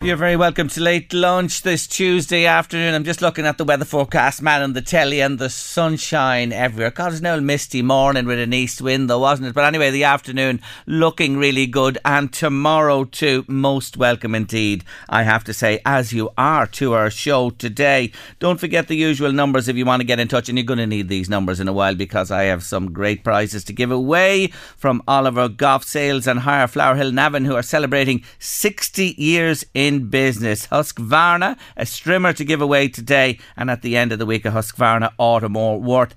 You're very welcome to late lunch this Tuesday afternoon. I'm just looking at the weather forecast, man, on the telly and the sunshine everywhere. God, it's now misty morning with an east wind, though, wasn't it? But anyway, the afternoon looking really good, and tomorrow too, most welcome indeed. I have to say, as you are to our show today. Don't forget the usual numbers if you want to get in touch, and you're going to need these numbers in a while because I have some great prizes to give away from Oliver Goff Sales and Hire Flower Hill Navan, who are celebrating 60 years in in business. Husqvarna, a strimmer to give away today, and at the end of the week, a Husqvarna Automower worth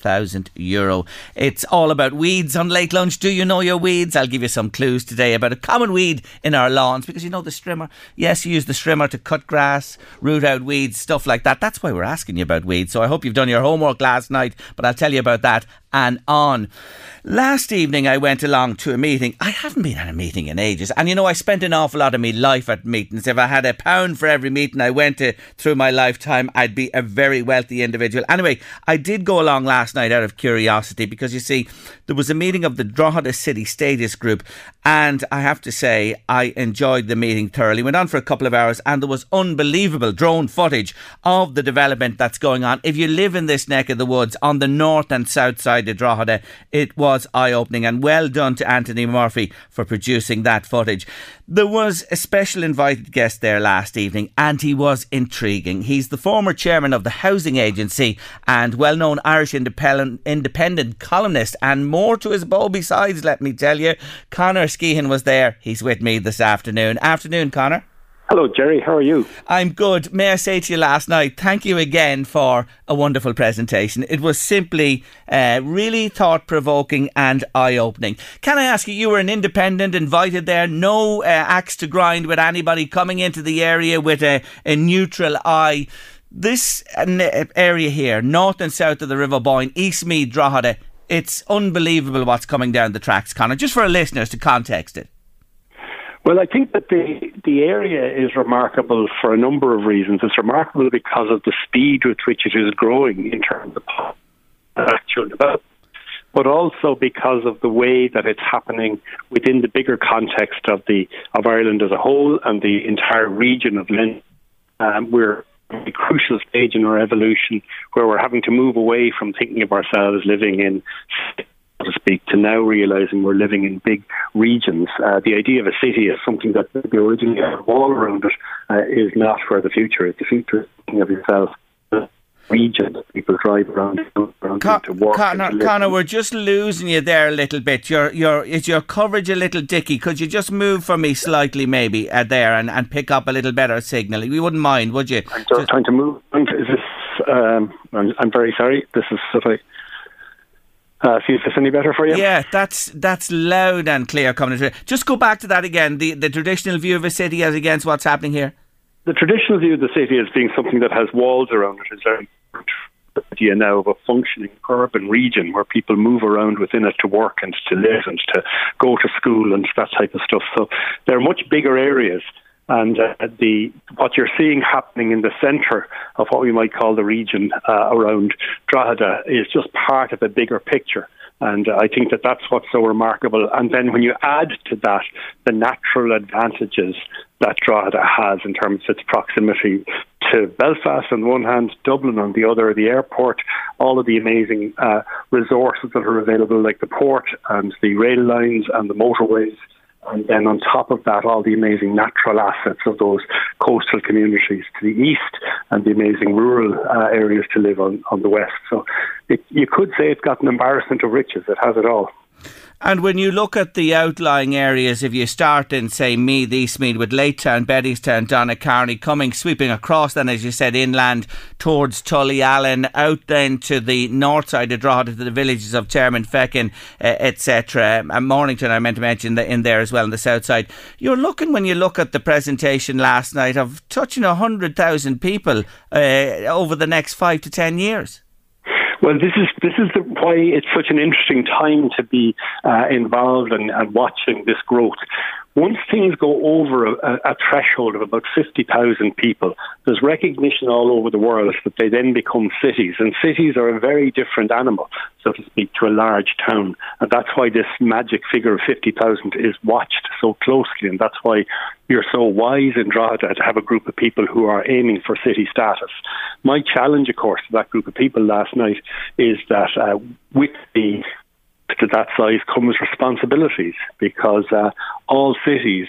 5,000 euro. It's all about weeds on late lunch. Do you know your weeds? I'll give you some clues today about a common weed in our lawns because you know the strimmer. Yes, you use the strimmer to cut grass, root out weeds, stuff like that. That's why we're asking you about weeds. So I hope you've done your homework last night, but I'll tell you about that and on. Last evening, I went along to a meeting. I haven't been at a meeting in ages. And you know, I spent an awful lot of my life at meetings. If I had a pound for every meeting I went to through my lifetime, I'd be a very wealthy individual. Anyway, I did go along last night out of curiosity because you see, there was a meeting of the Drogheda City Status Group. And I have to say, I enjoyed the meeting thoroughly. Went on for a couple of hours and there was unbelievable drone footage of the development that's going on. If you live in this neck of the woods on the north and south side of Drogheda, it was eye opening and well done to Anthony Murphy for producing that footage. There was a special invited guest there last evening and he was intriguing. He's the former chairman of the Housing Agency and well known Irish independent, independent columnist and more to his bow besides, let me tell you. Conor Skehan was there. He's with me this afternoon. Afternoon, Conor. Hello, Jerry. How are you? I'm good. May I say to you last night, thank you again for a wonderful presentation. It was simply uh, really thought provoking and eye opening. Can I ask you, you were an independent invited there, no uh, axe to grind with anybody coming into the area with a, a neutral eye. This uh, area here, north and south of the River Boyne, Eastmeath, Drogheda, it's unbelievable what's coming down the tracks, Conor, just for our listeners to context it. Well, I think that the the area is remarkable for a number of reasons. It's remarkable because of the speed with which it is growing in terms of actual development, but also because of the way that it's happening within the bigger context of the of Ireland as a whole and the entire region of Leinster. Um, we're at a crucial stage in our evolution where we're having to move away from thinking of ourselves living in to speak, to now realizing we're living in big regions. Uh, the idea of a city is something that originally had a wall around it uh, is not where the future is. The future is thinking of yourself region that people drive around, around Con- to work. Conor, Conor, we're just losing you there a little bit. Your your is your coverage a little dicky? Could you just move for me slightly, maybe uh, there, and, and pick up a little better signal? We wouldn't mind, would you? I'm just trying to move. Is this? Um, I'm, I'm very sorry. This is sort of uh, see if it's any better for you. Yeah, that's that's loud and clear coming through. Just go back to that again. The the traditional view of a city as against what's happening here. The traditional view of the city as being something that has walls around it is very the idea now of a functioning urban region where people move around within it to work and to live and to go to school and that type of stuff. So there are much bigger areas and uh, the what you're seeing happening in the centre of what we might call the region uh, around Drogheda is just part of a bigger picture. And uh, I think that that's what's so remarkable. And then when you add to that the natural advantages that Drogheda has in terms of its proximity to Belfast on one hand, Dublin on the other, the airport, all of the amazing uh, resources that are available, like the port and the rail lines and the motorways and then on top of that, all the amazing natural assets of those coastal communities to the east and the amazing rural uh, areas to live on, on the west. So it, you could say it's got an embarrassment of riches. It has it all. And when you look at the outlying areas, if you start in, say, Meath, Eastmeath, with Laytown, Bettystown, Donaghcarney, coming, sweeping across, then, as you said, inland towards Tullyallen, out then to the north side of Drogheda, to the villages of Termonfeckin, etc. And Mornington, I meant to mention the, in there as well, on the south side. You're looking, when you look at the presentation last night, of touching 100,000 people uh, over the next five to ten years. Well, this is this is the, why it's such an interesting time to be uh, involved and, and watching this growth once things go over a, a threshold of about 50,000 people, there's recognition all over the world that they then become cities. And cities are a very different animal, so to speak, to a large town. And that's why this magic figure of 50,000 is watched so closely. And that's why you're so wise in Drogheda to have a group of people who are aiming for city status. My challenge, of course, to that group of people last night is that uh, with the to that size comes responsibilities because uh, all cities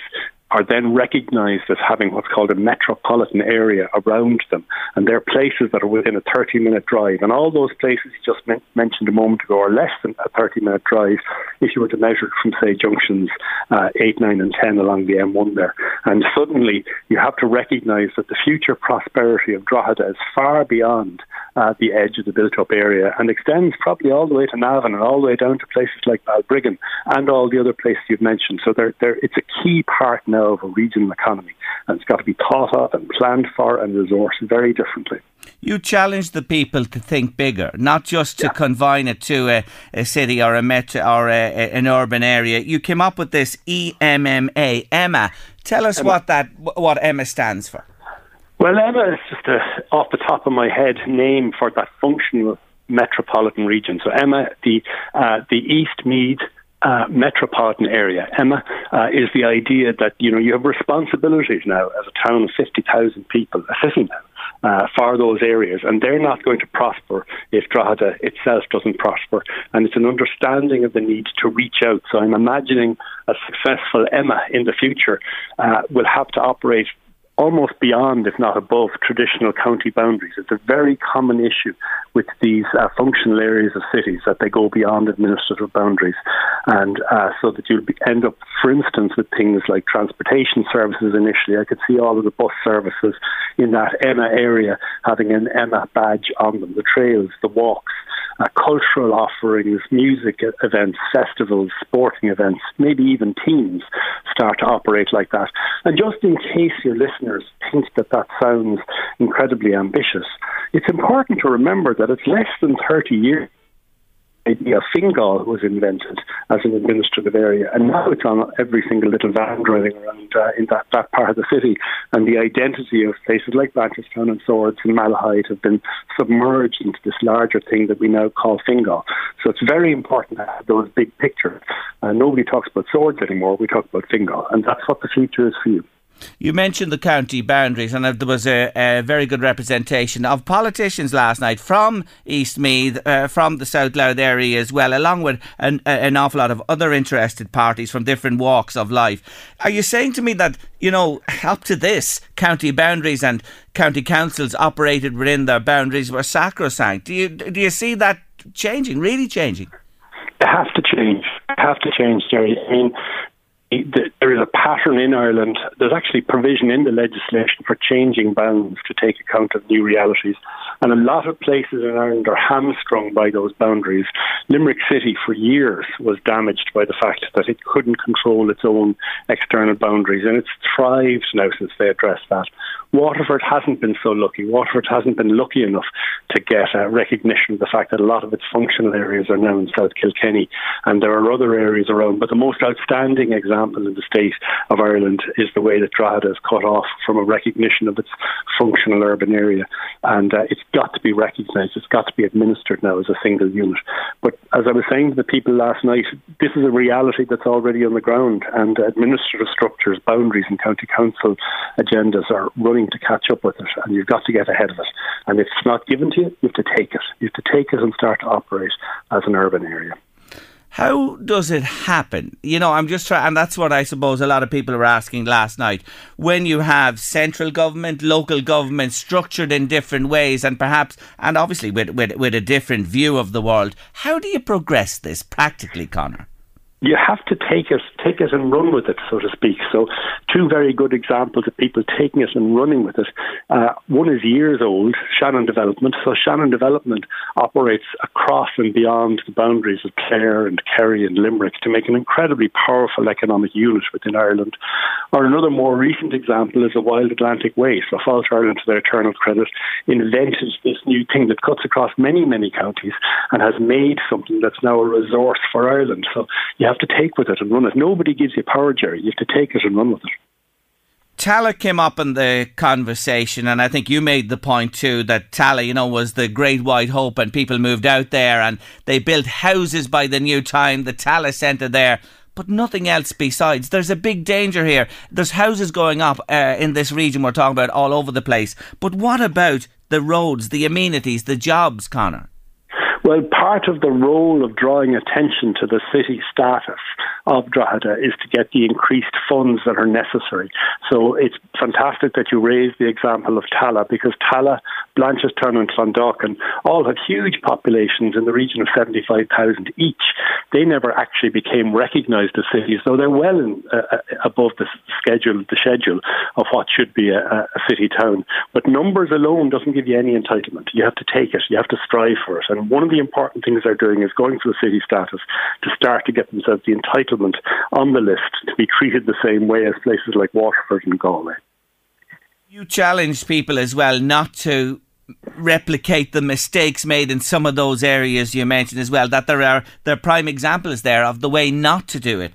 are then recognised as having what's called a metropolitan area around them. And they're places that are within a 30 minute drive. And all those places you just men- mentioned a moment ago are less than a 30 minute drive if you were to measure it from, say, junctions uh, 8, 9, and 10 along the M1 there. And suddenly you have to recognise that the future prosperity of Drogheda is far beyond uh, the edge of the built up area and extends probably all the way to Navan and all the way down to places like Balbriggan and all the other places you've mentioned. So they're, they're, it's a key part now of a regional economy and it's got to be thought of and planned for and resourced very differently. You challenge the people to think bigger, not just to yeah. confine it to a, a, city or a metro or a, a, an urban area. You came up with this EMMA, Emma. Tell us Emma. what that what Emma stands for. Well, Emma is just a, off the top of my head name for that functional metropolitan region. So Emma, the uh, the East Meath. Uh, metropolitan area. Emma uh, is the idea that you know you have responsibilities now as a town of fifty thousand people, a city now, uh, for those areas, and they're not going to prosper if Drogheda itself doesn't prosper. And it's an understanding of the need to reach out. So I'm imagining a successful Emma in the future uh, will have to operate almost beyond, if not above, traditional county boundaries. It's a very common issue with these uh, functional areas of cities that they go beyond administrative boundaries. And uh, so that you'll be, end up, for instance, with things like transportation services initially. I could see all of the bus services in that Emma area having an Emma badge on them, the trails, the walks uh, cultural offerings, music events, festivals, sporting events, maybe even teams start to operate like that. And just in case your listeners think that that sounds incredibly ambitious, it's important to remember that it's less than 30 years idea of Fingal was invented as an administrative area, and now it's on every single little van driving around uh, in that, that part of the city. And the identity of places like Blanchardstown and Swords and Malahide have been submerged into this larger thing that we now call Fingal. So it's very important to have those big pictures. Uh, nobody talks about Swords anymore, we talk about Fingal, and that's what the future is for you. You mentioned the county boundaries, and there was a, a very good representation of politicians last night from Eastmeath, uh, from the South Louth area as well, along with an, an awful lot of other interested parties from different walks of life. Are you saying to me that, you know, up to this, county boundaries and county councils operated within their boundaries were sacrosanct? Do you, do you see that changing, really changing? They have to change. have to change, Jerry. I mean, there is a pattern in Ireland. There's actually provision in the legislation for changing bounds to take account of new realities. And a lot of places in Ireland are hamstrung by those boundaries. Limerick City, for years, was damaged by the fact that it couldn't control its own external boundaries. And it's thrived now since they addressed that. Waterford hasn't been so lucky. Waterford hasn't been lucky enough to get uh, recognition of the fact that a lot of its functional areas are now in South Kilkenny. And there are other areas around. But the most outstanding example in the state of Ireland is the way that Drogheda is cut off from a recognition of its functional urban area. And uh, it's got to be recognised, it's got to be administered now as a single unit. But as I was saying to the people last night, this is a reality that's already on the ground, and administrative structures, boundaries, and county council agendas are running to catch up with it, and you've got to get ahead of it. And if it's not given to you, you have to take it. You have to take it and start to operate as an urban area. How does it happen? You know, I'm just trying, and that's what I suppose a lot of people were asking last night. When you have central government, local government structured in different ways, and perhaps, and obviously with, with, with a different view of the world, how do you progress this practically, Conor? You have to take it, take it and run with it, so to speak. So, two very good examples of people taking it and running with it. Uh, one is years old, Shannon Development. So, Shannon Development operates across and beyond the boundaries of Clare and Kerry and Limerick to make an incredibly powerful economic unit within Ireland. Or another more recent example is the Wild Atlantic Way. So, Fáilte Ireland, to their eternal credit, invented this new thing that cuts across many, many counties and has made something that's now a resource for Ireland. So, you have to take with it and run it. Nobody gives you power, Jerry. You have to take it and run with it. Tallaght came up in the conversation, and I think you made the point too that Tallaght, you know, was the great white hope, and people moved out there and they built houses by the new time, the Tallaght Centre there, but nothing else besides. There's a big danger here. There's houses going up uh, in this region we're talking about all over the place. But what about the roads, the amenities, the jobs, Conor? Well, part of the role of drawing attention to the city status of Drogheda is to get the increased funds that are necessary. So it's fantastic that you raised the example of Tallaght because Tallaght, Blanchardstown, and Clondalkin all have huge populations in the region of 75,000 each. They never actually became recognised as cities, though they're well in, uh, uh, above the schedule, the schedule of what should be a, a city town. But numbers alone doesn't give you any entitlement. You have to take it. You have to strive for it. And one of the important things they're doing is going for the city status to start to get themselves the entitlement on the list to be treated the same way as places like Waterford and Galway. You challenge people as well not to replicate the mistakes made in some of those areas you mentioned as well. That there are there are prime examples there of the way not to do it.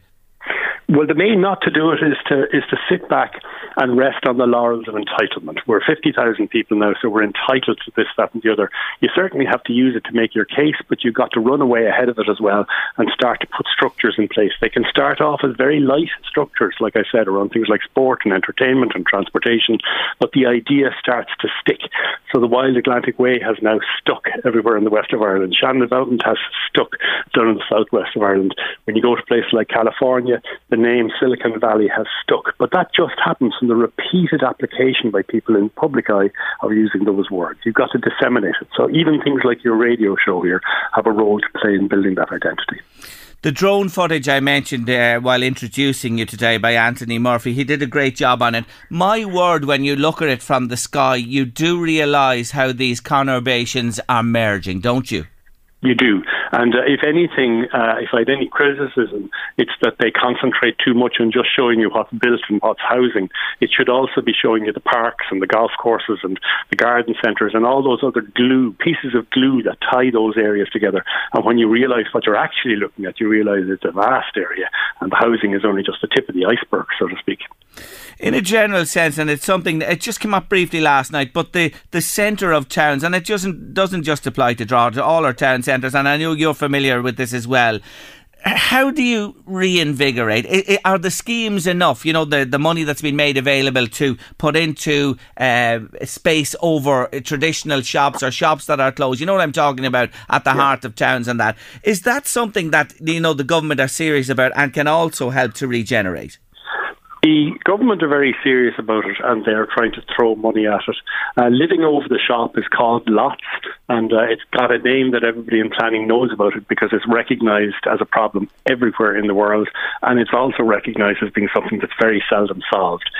Well, the main not to do it is to is to sit back and rest on the laurels of entitlement. We're 50,000 people now, so we're entitled to this, that, and the other. You certainly have to use it to make your case, but you've got to run away ahead of it as well and start to put structures in place. They can start off as very light structures, like I said, around things like sport and entertainment and transportation, but the idea starts to stick. So the Wild Atlantic Way has now stuck everywhere in the west of Ireland. Shannon Development has stuck down in the southwest of Ireland. When you go to places like California, the name Silicon Valley has stuck, but that just happens from the repeated application by people in public eye of using those words. You've got to disseminate it. So even things like your radio show here have a role to play in building that identity. The drone footage I mentioned uh, while introducing you today by Anthony Murphy, he did a great job on it. My word, when you look at it from the sky, you do realise how these conurbations are merging, don't you? You do. And uh, if anything, uh, if I had any criticism, it's that they concentrate too much on just showing you what's built and what's housing. It should also be showing you the parks and the golf courses and the garden centres and all those other glue, pieces of glue that tie those areas together. And when you realise what you're actually looking at, you realise it's a vast area and the housing is only just the tip of the iceberg, so to speak in a general sense, and it's something that it just came up briefly last night, but the, the centre of towns, and it doesn't doesn't just apply to Drogheda, to all our town centres, and I know you're familiar with this as well. How do you reinvigorate? Are the schemes enough? You know, the, the money that's been made available to put into uh, space over traditional shops or shops that are closed. You know what I'm talking about at the yeah. heart of towns and that. Is that something that, you know, the government are serious about and can also help to regenerate? The government are very serious about it and they're trying to throw money at it. Uh, living over the shop is called LOTS and uh, it's got a name that everybody in planning knows about it because it's recognised as a problem everywhere in the world and it's also recognised as being something that's very seldom solved.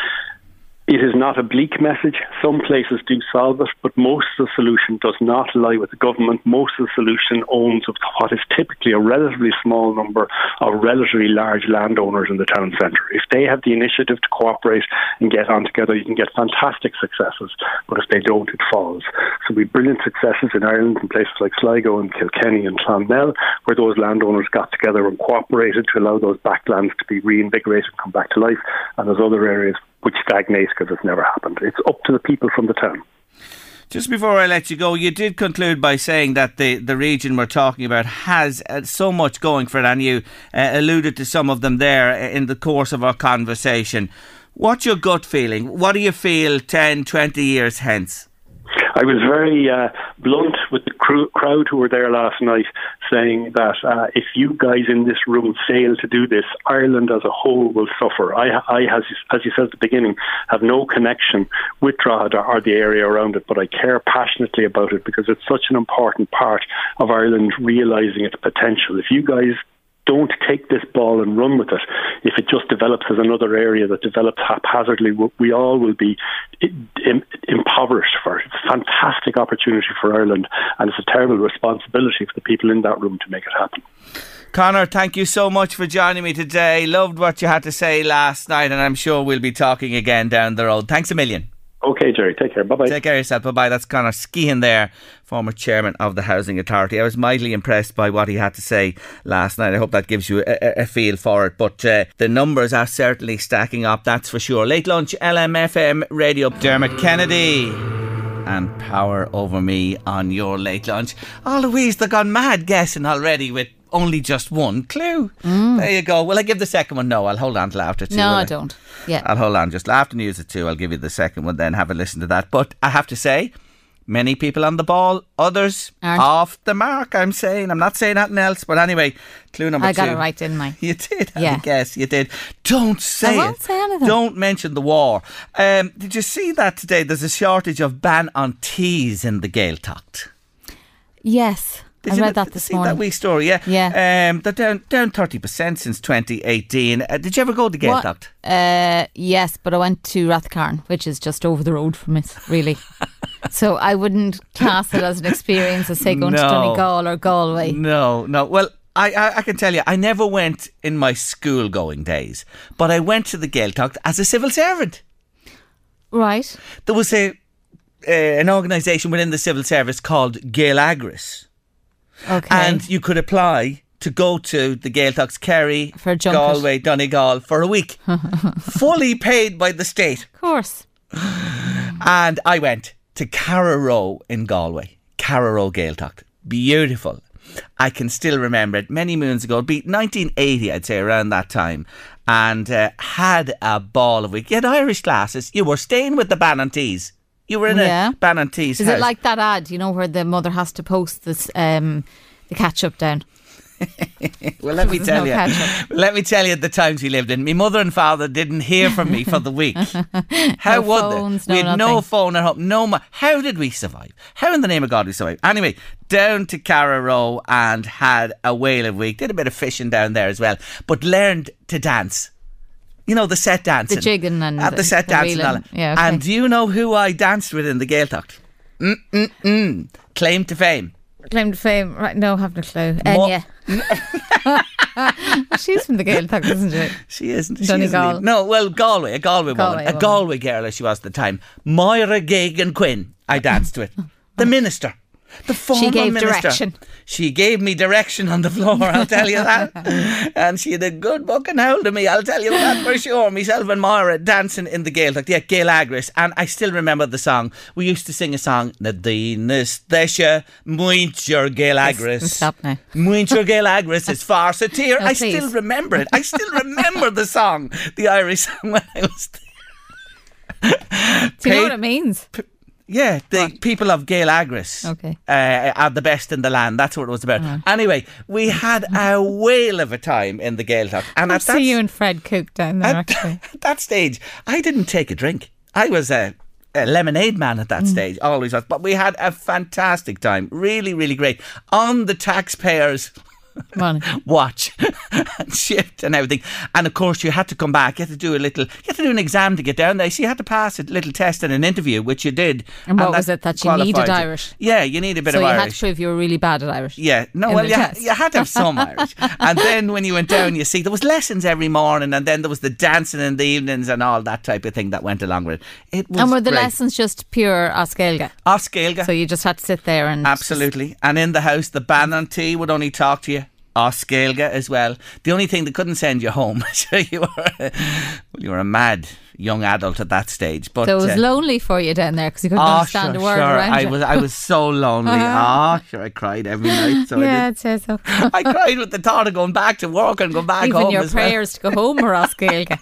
It is not a bleak message. Some places do solve it, but most of the solution does not lie with the government. Most of the solution owns of what is typically a relatively small number of relatively large landowners in the town centre. If they have the initiative to cooperate and get on together, you can get fantastic successes. But if they don't, it falls. So we have brilliant successes in Ireland in places like Sligo and Kilkenny and Clonmel, where those landowners got together and cooperated to allow those backlands to be reinvigorated and come back to life. And there's other areas which stagnates because it's never happened. It's up to the people from the town. Just before I let you go, you did conclude by saying that the, the region we're talking about has uh, so much going for it, and you uh, alluded to some of them there in the course of our conversation. What's your gut feeling? What do you feel 10, 20 years hence? I was very uh, blunt with the cr- crowd who were there last night, saying that uh, if you guys in this room fail to do this, Ireland as a whole will suffer. I, I as, as you said at the beginning, have no connection with Drogheda or the area around it, but I care passionately about it because it's such an important part of Ireland realising its potential. If you guys don't take this ball and run with it. If it just develops as another area that develops haphazardly, we all will be impoverished for it. It's a fantastic opportunity for Ireland, and it's a terrible responsibility for the people in that room to make it happen. Conor, thank you so much for joining me today. Loved what you had to say last night, and I'm sure we'll be talking again down the road. Thanks a million. Okay, Jerry. Take care. Bye bye. Take care of yourself. Bye bye. That's Conor Skehan there, former chairman of the Housing Authority. I was mightily impressed by what he had to say last night. I hope that gives you a, a feel for it. But uh, the numbers are certainly stacking up, that's for sure. Late lunch, LMFM radio. Dermot Kennedy and power over me on your late lunch. Oh, Louise, they've gone mad guessing already with only just one clue. Mm. There you go. Will I give the second one? No, I'll hold on till after two. No, I, I don't. Yeah. I'll hold on just after news at two. I'll give you the second one, then have a listen to that. But I have to say, many people on the ball, others Aren't. off the mark. I'm saying, I'm not saying nothing else. But anyway, clue number I two. I got it right, didn't I? You did. Yeah. I guess you did. Don't say I won't it. Say anything. Don't mention the war. Um, did you see that today? There's a shortage of bean an tís in the Gaeltacht. Yes. Did I read that this morning. That wee story, yeah. Yeah. Um, they're down down thirty percent since 2018. Uh, did you ever go to Gaeltacht? Uh, yes, but I went to Rathcairn, which is just over the road from it, really. so I wouldn't class it as an experience as say going no. to Donegal or Galway. No, no. Well, I, I, I, can tell you, I never went in my school going days, but I went to the Gaeltacht as a civil servant. Right. There was a uh, an organisation within the civil service called Gaelagras Okay. And you could apply to go to the Gaeltachts Kerry, for Galway, Donegal for a week, fully paid by the state. Of course. And I went to Carraroe in Galway, Carraroe Gaeltacht. Beautiful. I can still remember it many moons ago. It'd be 1980, I'd say, around that time. And uh, had a ball of week. You had Irish classes. You were staying with the bean an tís. You were in yeah. a bean an tí's Is house. it like that ad, you know, where the mother has to post this um, the ketchup down? well, let me tell no you. Ketchup. Let me tell you the times we lived in. My mother and father didn't hear from me for the week. How no would phones, they? We no had nothing. no phone at home. No. Ma- How did we survive? How in the name of God we survive? Anyway, down to Carraroe and had a whale of a week. Did a bit of fishing down there as well, but learned to dance. You know the set dancing, The jigging and at the set the dancing. reeling. and all that. Yeah, okay. And do you know who I danced with in the Gaeltacht? Mm mm mm. Claim to fame. Claim to fame. Right, no, have no clue. Mo- Enya. She's from the Gaeltacht, isn't she? She isn't. She Donegal. isn't. No, well, Galway, a Galway, Galway woman, a. Galway girl as she was at the time. Máire Geoghegan-Quinn. I danced with the minister, the former gave minister. direction. She gave me direction on the floor. I'll tell you that. and she had a good bucking hold of me. I'll tell you that for sure. Myself and Máire dancing in the Gaeltacht, yeah, Gaelagras, and I still remember the song. We used to sing a song. Nadines Desha Muincher Gaelagras. Stop now. Muincher Gaelagras is far satir. No, I please. still remember it. I still remember the song, the Irish song when I was. Do you know what it means? Yeah, the people of Gaelagras Okay. uh, are the best in the land. That's what it was about. Anyway, we had a whale of a time in the Gaeltacht. And I see you and Fred Cook down there, at, actually. at that stage, I didn't take a drink. I was a, a lemonade man at that Mm. stage, always was. But we had a fantastic time. Really, really great. On the taxpayers' Money. watch and shift and everything. And of course, you had to come back. You had to do a little. You had to do an exam to get down there. So you had to pass a little test and an interview, which you did. And what was it that you needed you. Irish? Yeah, you need a bit So of Irish. So you had to prove you were really bad at Irish. Yeah, no, well, you, test. you had to have some Irish. And then when you went down, you see, there was lessons every morning, and then there was the dancing in the evenings and all that type of thing that went along with it. It was And were the great. lessons just pure as Gaeilge? Off Scailga. So you just had to sit there and Absolutely. And in the house, the bean an tí would only talk to you. Oscailga as well. The only thing that couldn't send you home, so you were, well, you were a mad young adult at that stage. But So it was uh, lonely for you down there because you couldn't Oh, understand sure, a word sure. around I you. was, I was so lonely. Ah, sure, I cried every night. So yeah, I, I'd say so. did. I cried with the thought of going back to work and going back Even home your as well. prayers to go home were as Gaeilge.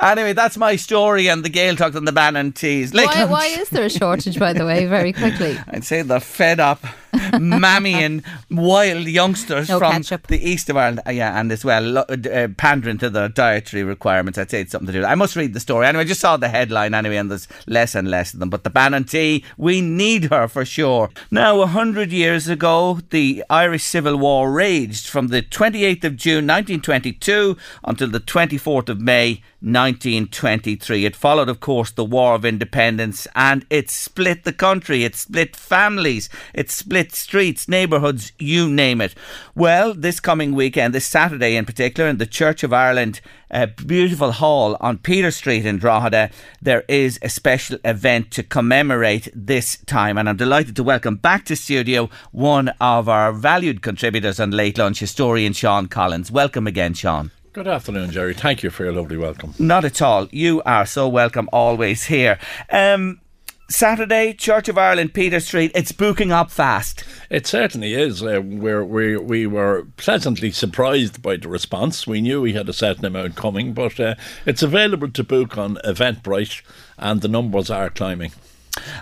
Anyway, that's my story and the Gaeltacht and the bean an tís. Why, why is there a shortage, by the way, very quickly? I'd say they're fed up. Mammying wild youngsters No from ketchup. the east of Ireland. Uh, yeah, and as well, lo- uh, pandering to their dietary requirements. I'd say it's something to do with. I must read the story. Anyway, I just saw the headline anyway, and there's less and less of them. But the bean an tí, we need her for sure. Now, a hundred years ago, the Irish Civil War raged from the 28th of June 1922 until the 24th of May 1923. It followed, of course, the War of Independence and it split the country. It split families. It split streets, neighbourhoods, you name it. Well, this coming weekend, this Saturday in particular, in the Church of Ireland, a beautiful hall on Peter Street in Drogheda, there is a special event to commemorate this time. And I'm delighted to welcome back to studio one of our valued contributors on Late Lunch, historian Sean Collins. Welcome again, Sean. Good afternoon, Jerry. Thank you for your lovely welcome. Not at all. You are so welcome always here. Um, Saturday, Church of Ireland, Peter Street. It's booking up fast. It certainly is. Uh, we're, we we were pleasantly surprised by the response. We knew we had a certain amount coming, but uh, it's available to book on Eventbrite, and the numbers are climbing.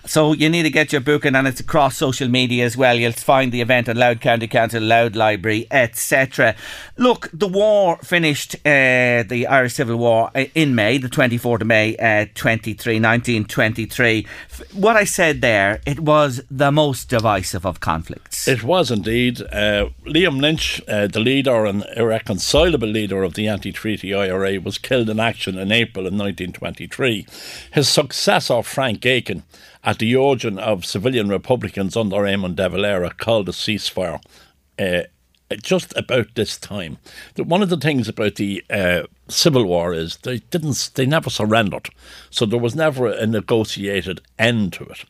So you need to get your booking, and it's across social media as well. You'll find the event on Louth County Council, Louth Library, etc. Look, the war finished, uh, the Irish Civil War, uh, in May, the 24th of May, uh, 23, 1923. What I said there, it was the most divisive of conflicts. It was indeed. Uh, Liam Lynch, uh, the leader and irreconcilable leader of the anti treaty IRA, was killed in action in April of 1923. His successor, Frank Aiken, at the origin of civilian Republicans under Eamon de Valera, called a ceasefire. Uh, just about this time, one of the things about the uh, Civil War is they didn't, they never surrendered, so there was never a negotiated end to it.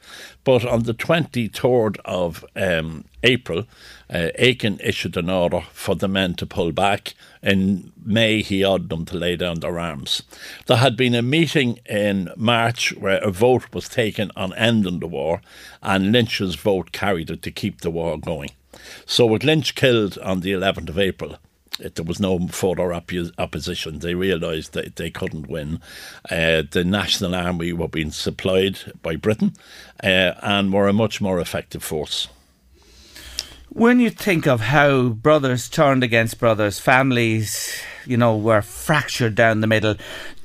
But on the twenty third of um, April, uh, Aiken issued an order for the men to pull back. In May, he ordered them to lay down their arms. There had been a meeting in March where a vote was taken on ending the war, and Lynch's vote carried it to keep the war going. So, with Lynch killed on the 11th of April, it, there was no further oppo- opposition. They realised that they couldn't win. Uh, the National Army were being supplied by Britain uh, and were a much more effective force. When you think of how brothers turned against brothers, families, you know, were fractured down the middle,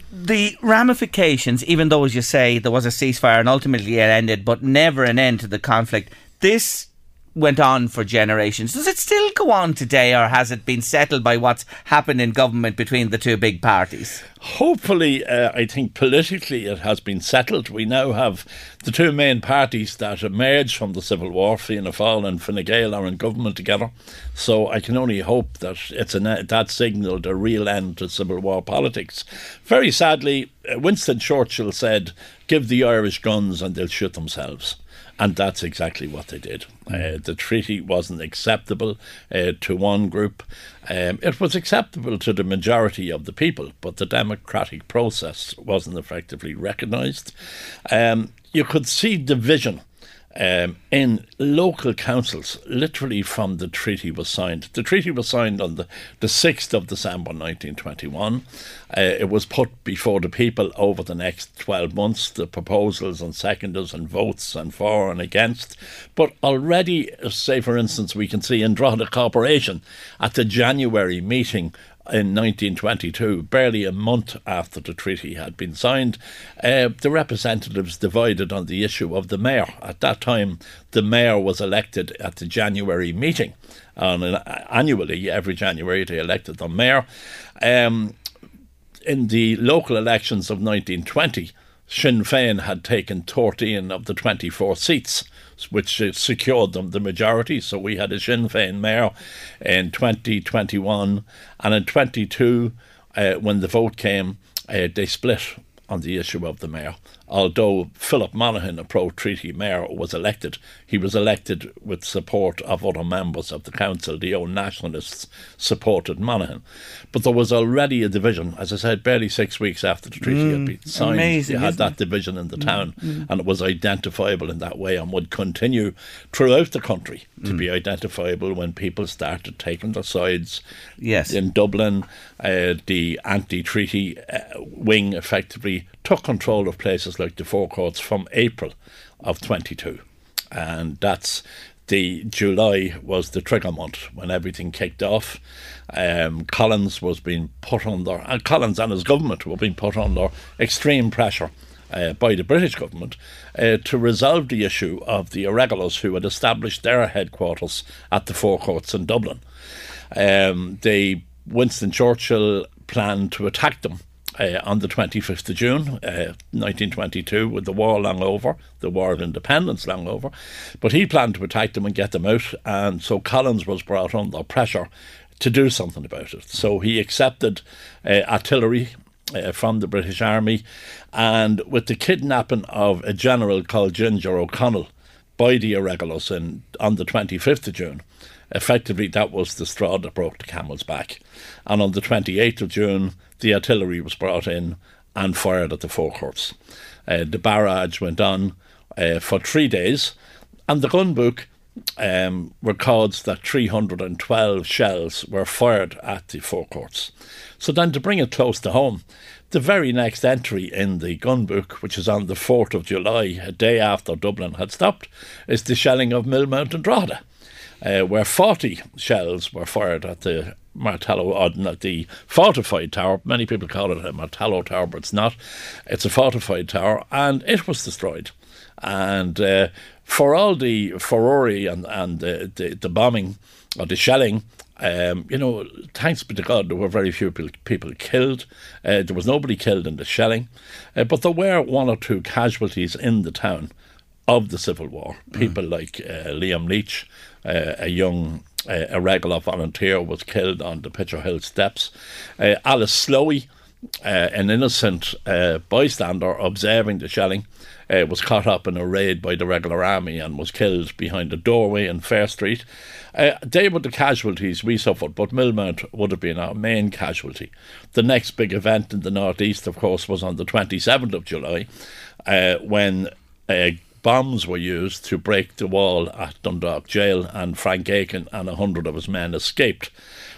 the ramifications, even though, as you say, there was a ceasefire and ultimately it ended, but never an end to the conflict, this went on for generations. Does it still go on today, or has it been settled by what's happened in government between the two big parties? Hopefully, uh, I think politically it has been settled. We now have the two main parties that emerged from the Civil War, Fianna Fáil and Fine Gael, are in government together. So I can only hope that it's an, that signalled a real end to Civil War politics. Very sadly, uh, Winston Churchill said, Give the Irish guns and they'll shoot themselves. And that's exactly what they did. Uh, the treaty wasn't acceptable uh, to one group. Um, it was acceptable to the majority of the people, but the democratic process wasn't effectively recognised. Um, you could see division um, in local councils literally from the treaty was signed. The treaty was signed on the, the 6th of December 1921. Uh, it was put before the people over the next 12 months, the proposals and seconders and votes and for and against. But already, say for instance, we can see in Drogheda Corporation at the January meeting in 1922, barely a month after the treaty had been signed, uh, the representatives divided on the issue of the mayor. At that time, the mayor was elected at the January meeting. And uh, annually, every January, they elected the mayor. Um, in the local elections of 1920, Sinn Féin had taken 13 of the 24 seats, which secured them the majority. So we had a Sinn Féin mayor in 2021, and in 22, uh, when the vote came, uh, they split on the issue of the mayor. Although Philip Monaghan, a pro treaty mayor, was elected, he was elected with support of other members of the council. The old nationalists supported Monaghan. But there was already a division, as I said, barely six weeks after the treaty had been signed. amazing, you had that division in the town, and it was identifiable in that way and would continue throughout the country to be identifiable when people started taking their sides. Yes. In Dublin, uh, the anti treaty uh, wing effectively took control of places like the Four Courts from April of 22. And that's the July was the trigger month when everything kicked off. Um, Collins was being put under, and Collins and his government were being put under extreme pressure uh, by the British government uh, to resolve the issue of the irregulars who had established their headquarters at the Four Courts in Dublin. Um, they Winston Churchill planned to attack them uh, on the 25th of June, uh, 1922, with the war long over, the War of Independence long over. But he planned to attack them and get them out, and so Collins was brought under pressure to do something about it. So he accepted uh, artillery uh, from the British Army, and with the kidnapping of a general called Ginger O'Connell by the irregulars in, on the 25th of June, effectively that was the straw that broke the camel's back. And on the 28th of June, the artillery was brought in and fired at the Four Courts. Uh, the barrage went on uh, for three days, and the gun book um, records that 312 shells were fired at the Four Courts. So then, to bring it close to home, the very next entry in the gun book, which is on the 4th of July, a day after Dublin had stopped, is the shelling of Millmount and Drogheda, uh, where 40 shells were fired at the Martello, uh, the fortified tower. Many people call it a Martello tower, but it's not. It's a fortified tower, and it was destroyed. And uh, for all the furore and, and the, the, the bombing or the shelling, um, you know, thanks be to God, there were very few people killed. Uh, there was nobody killed in the shelling, uh, but there were one or two casualties in the town of the Civil War. Mm. People mm. like uh, Liam Leach, uh, a young uh, a regular volunteer was killed on the Pitcher Hill steps. Uh, Alice Slowey, uh, an innocent uh, bystander observing the shelling, uh, was caught up in a raid by the regular army and was killed behind a doorway in Fair Street. Uh, they were the casualties we suffered, but Millmount would have been our main casualty. The next big event in the northeast, of course, was on the 27th of July, when bombs were used to break the wall at Dundalk Jail, and Frank Aiken and a hundred of his men escaped.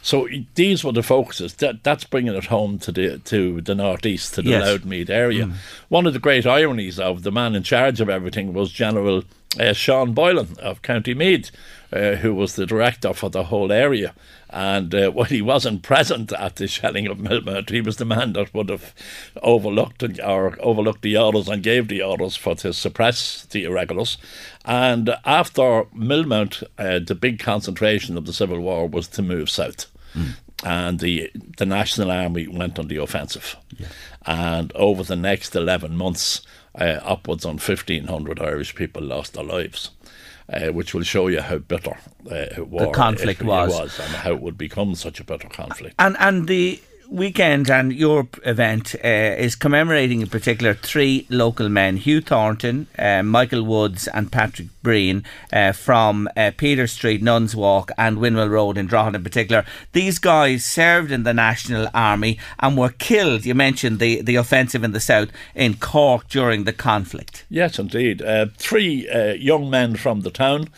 So these were the focuses. That that's bringing it home to the to the northeast, to the yes. Louth-Meath area. Mm. One of the great ironies of the man in charge of everything was General uh, Sean Boylan of County Meath, uh, who was the director for the whole area. And uh, when he wasn't present at the shelling of Millmount, he was the man that would have overlooked or overlooked the orders and gave the orders for to suppress the irregulars. And after Millmount, uh, the big concentration of the Civil War was to move south. Mm. And the the National Army went on the offensive. Yeah. And over the next 11 months, uh, upwards on 1,500 Irish people lost their lives uh, which will show you how bitter uh, war the conflict was. was and how it would become such a bitter conflict. And and the weekend and your event uh, is commemorating in particular three local men Hugh Thornton, uh, Michael Woods, and Patrick Breen uh, from uh, Peter Street, Nuns Walk, and Windmill Road in Drogheda in particular. These guys served in the National Army and were killed. You mentioned the, the offensive in the south in Cork during the conflict. Yes, indeed. Uh, three uh, young men from the town.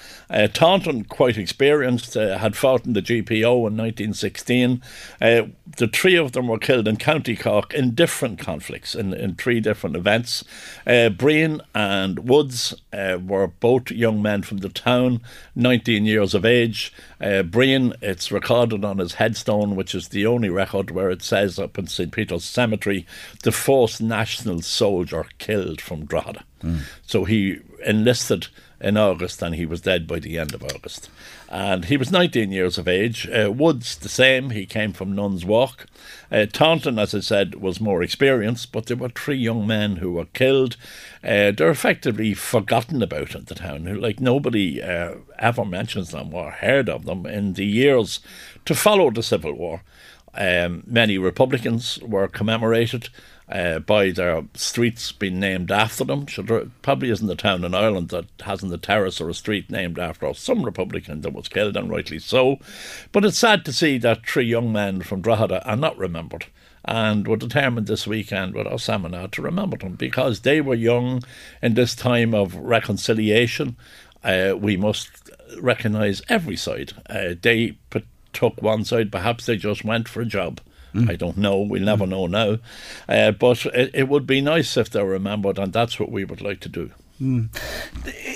Thornton, quite experienced, had fought in the GPO in 1916. the three of them were killed in County Cork in different conflicts, in, in three different events. Uh, Breen and Woods uh, were both young man from the town, 19 years of age. Uh, Breen, it's recorded on his headstone, which is the only record where it says up in St. Peter's Cemetery, the first national soldier killed from Drogheda. Mm. So he enlisted in August and he was dead by the end of August. And he was 19 years of age. Uh, Woods, the same, he came from Nuns Walk. Uh, Thornton, as I said, was more experienced, but there were three young men who were killed. Uh, they're effectively forgotten about in the town. Like nobody uh, ever mentions them or heard of them in the years to follow the Civil War. Um, many Republicans were commemorated uh, by their streets being named after them. So there probably isn't a town in Ireland that hasn't a terrace or a street named after some Republican that was killed, and rightly so. But it's sad to see that three young men from Drogheda are not remembered. And we're determined this weekend with our seminar to remember them because they were young in this time of reconciliation. Uh, we must recognise every side. Uh, they took one side, perhaps they just went for a job. Mm. I don't know. We'll never mm. know now. Uh, but it, it, would be nice if they're remembered, and that's what we would like to do. Mm.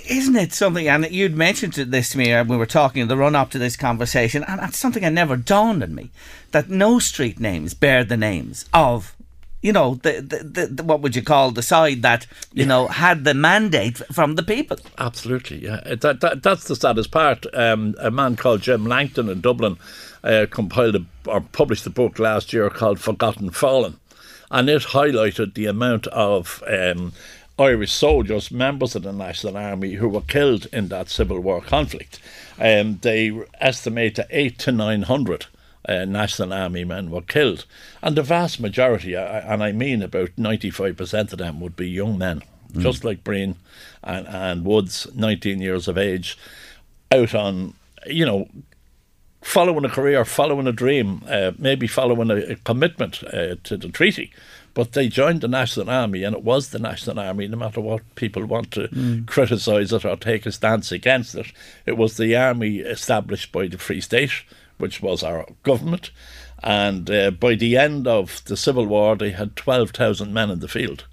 Isn't it something, and you'd mentioned this to me when we were talking in the run up to this conversation, and that's something that never dawned on me that no street names bear the names of you know, the, the, the, what would you call the side that you yeah. know had the mandate from the people. Absolutely, yeah. That, that that's the saddest part. Um, a man called Jim Langton in Dublin uh, compiled a, or published a book last year called Forgotten Fallen, and it highlighted the amount of um, Irish soldiers, members of the National Army, who were killed in that Civil War conflict. Um, they estimate to eight to nine hundred uh, National Army men were killed. And the vast majority, and I mean about 95% of them, would be young men, mm. just like Breen and, and Woods, 19 years of age, out on, you know, following a career, following a dream, uh, maybe following a, a commitment uh, to the treaty. But they joined the National Army, and it was the National Army, no matter what people want to mm. criticise it or take a stance against it. It was the army established by the Free State which was our government. And uh, by the end of the Civil War, they had 12,000 men in the field.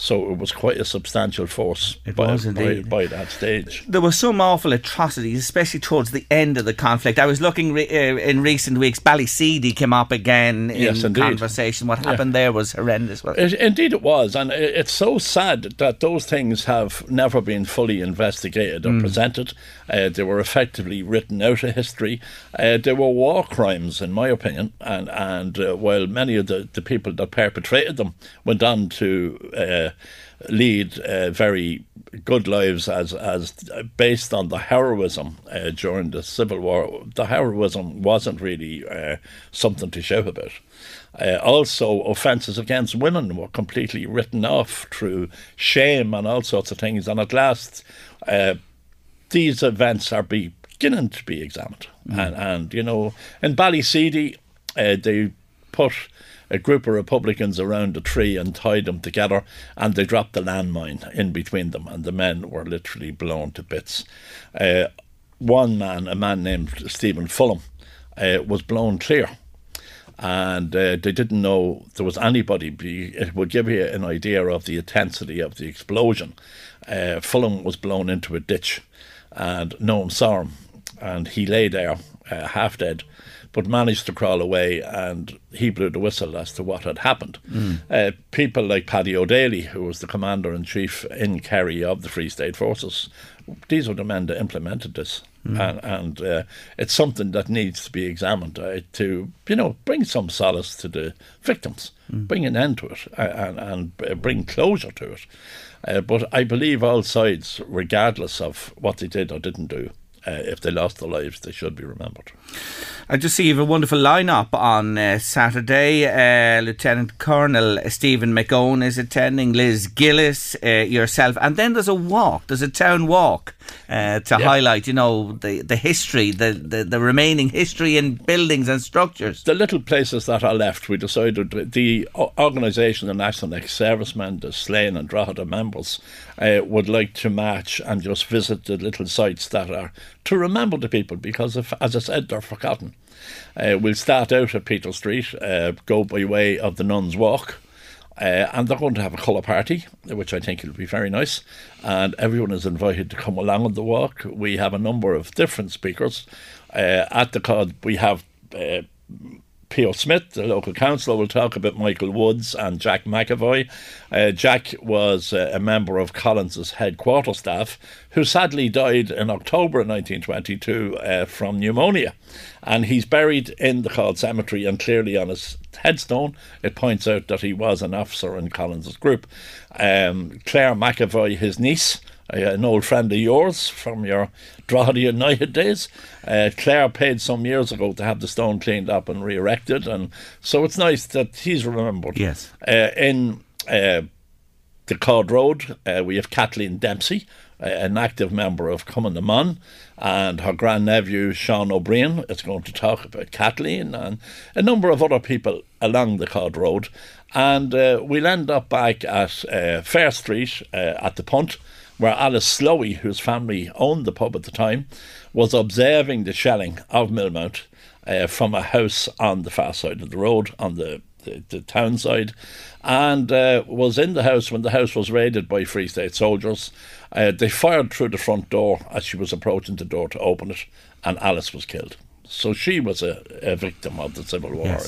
So it was quite a substantial force it by, was indeed. By, by, that stage. There were some awful atrocities, especially towards the end of the conflict. I was looking re- uh, in recent weeks, Ballyseedy came up again in yes, conversation. What happened yeah. there was horrendous. It, indeed, it was. And it's so sad that those things have never been fully investigated or mm. presented. Uh, they were effectively written out of history. Uh, they were war crimes, in my opinion. And, and uh, while many of the, the people that perpetrated them went on to uh, lead uh, very good lives as as based on the heroism uh, during the Civil War. The heroism wasn't really uh, something to shout about. Uh, also, offences against women were completely written off through shame and all sorts of things. And at last, uh, these events are beginning to be examined. Mm. And, and, you know, in Ballyseedy, uh, they put a group of Republicans around a tree and tied them together, and they dropped the landmine in between them, and the men were literally blown to bits. Uh, one man, a man named Stephen Fuller, uh, was blown clear. And uh, they didn't know there was anybody. It would give you an idea of the intensity of the explosion. Uh, Fulham was blown into a ditch, and no one saw him. And he lay there, uh, half dead, but managed to crawl away and he blew the whistle as to what had happened. Mm. Uh, people like Paddy O'Daly, who was the commander in chief in Kerry of the Free State Forces, these were the men that implemented this. Mm. And, and uh, it's something that needs to be examined uh, to, you know, bring some solace to the victims, mm. bring an end to it, uh, and, and uh, bring closure to it. Uh, but I believe all sides, regardless of what they did or didn't do, uh, if they lost their lives, they should be remembered. I just see you have a wonderful lineup on uh, Saturday. Uh, Lieutenant Colonel Stephen McOwen is attending, Liz Gillis, uh, yourself, and then there's a walk. There's a town walk uh, to highlight, you know, the, the history, the, the, the remaining history in buildings and structures. The little places that are left, we decided the organisation, the National Ex Servicemen, the Slane and Drogheda members, uh, would like to match and just visit the little sites that are to remember the people because, if, as I said, they're forgotten. Uh, we'll start out at Peter Street, uh, go by way of the Nuns Walk. Uh, and they're going to have a colour party, which I think will be very nice. And everyone is invited to come along on the walk. We have a number of different speakers. Uh, at the card, we have uh, Pio Smith, the local councillor, will talk about Michael Woods and Jack McAvoy. Uh, Jack was uh, a member of Collins's headquarter staff, who sadly died in October 1922 uh, from pneumonia. And he's buried in the Cord Cemetery, and clearly on his headstone, it points out that he was an officer in Collins's group. Um, Claire McAvoy, his niece, an old friend of yours from your Drogheda United days. Uh, Claire paid some years ago to have the stone cleaned up and re erected, and so it's nice that he's remembered. Yes. Uh, in uh, the Cord Road, uh, we have Kathleen Dempsey, uh, an active member of Cumann na mBan, and her grandnephew Sean O'Brien is going to talk about Kathleen and a number of other people along the Cord Road. And uh, we'll end up back at Fair Street at the Punt where Alice Slowey, whose family owned the pub at the time, was observing the shelling of Millmount uh, from a house on the far side of the road on the, the, the town side, and uh, was in the house when the house was raided by Free State soldiers. Uh, they fired through the front door as she was approaching the door to open it, and Alice was killed. So she was a, a victim of the Civil War. Yes.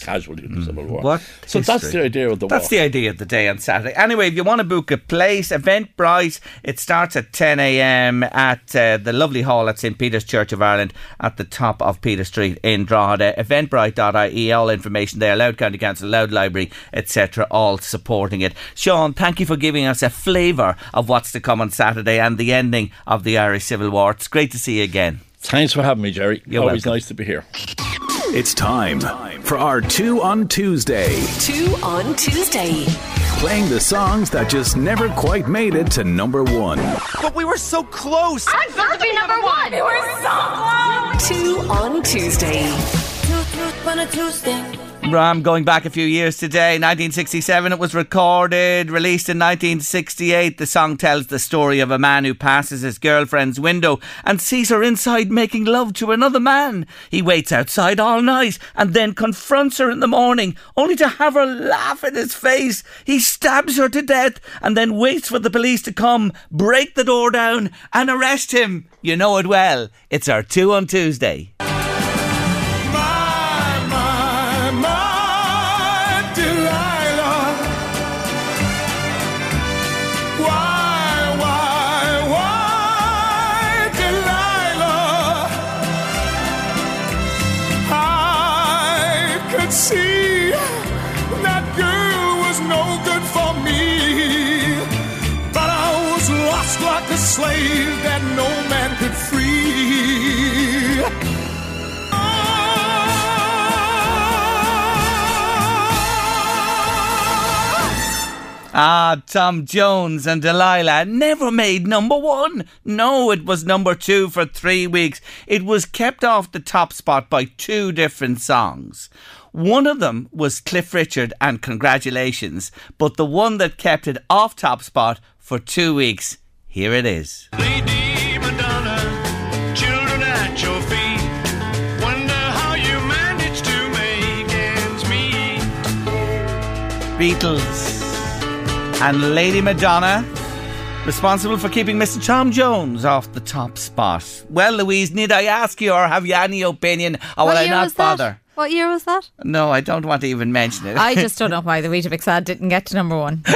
casualty of the Civil War. What so history. that's the idea of the That's the idea of the day on Saturday. Anyway, if you want to book a place, Eventbrite, it starts at 10 a.m. at uh, the lovely hall at St Peter's Church of Ireland at the top of Peter Street in Drogheda. Eventbrite.ie, all information there. Louth County Council, Louth Library, etc., all supporting it. Sean, thank you for giving us a flavour of what's to come on Saturday and the ending of the Irish Civil War. It's great to see you again. Thanks for having me, Jerry. You're Always welcome. nice to be here. It's time for our Two on Tuesday. Two on Tuesday. Playing the songs that just never quite made it to number one. But we were so close. I deserve to be number one. We were so close. Two on Tuesday. Two truths on a Tuesday. Ram going back a few years today, 1967 it was recorded, released in 1968. The song tells the story of a man who passes his girlfriend's window and sees her inside making love to another man. He waits outside all night and then confronts her in the morning, only to have her laugh in his face. He stabs her to death and then waits for the police to come, break the door down and arrest him. You know it well. It's our 2 on Tuesday. Ah, Tom Jones and Delilah never made number one. No, it was number two for three weeks. It was kept off the top spot by two different songs. One of them was Cliff Richard and Congratulations, but the one that kept it off top spot for two weeks, here it is. Lady Madonna, children at your feet. Wonder and Lady Madonna. Responsible for keeping Mr. Tom Jones off the top spot. Well, Louise, need I ask you, or have you any opinion, or What will I not bother? What year was that? No, I don't want to even mention it. I just don't know why the Weetabix ad didn't get to number one.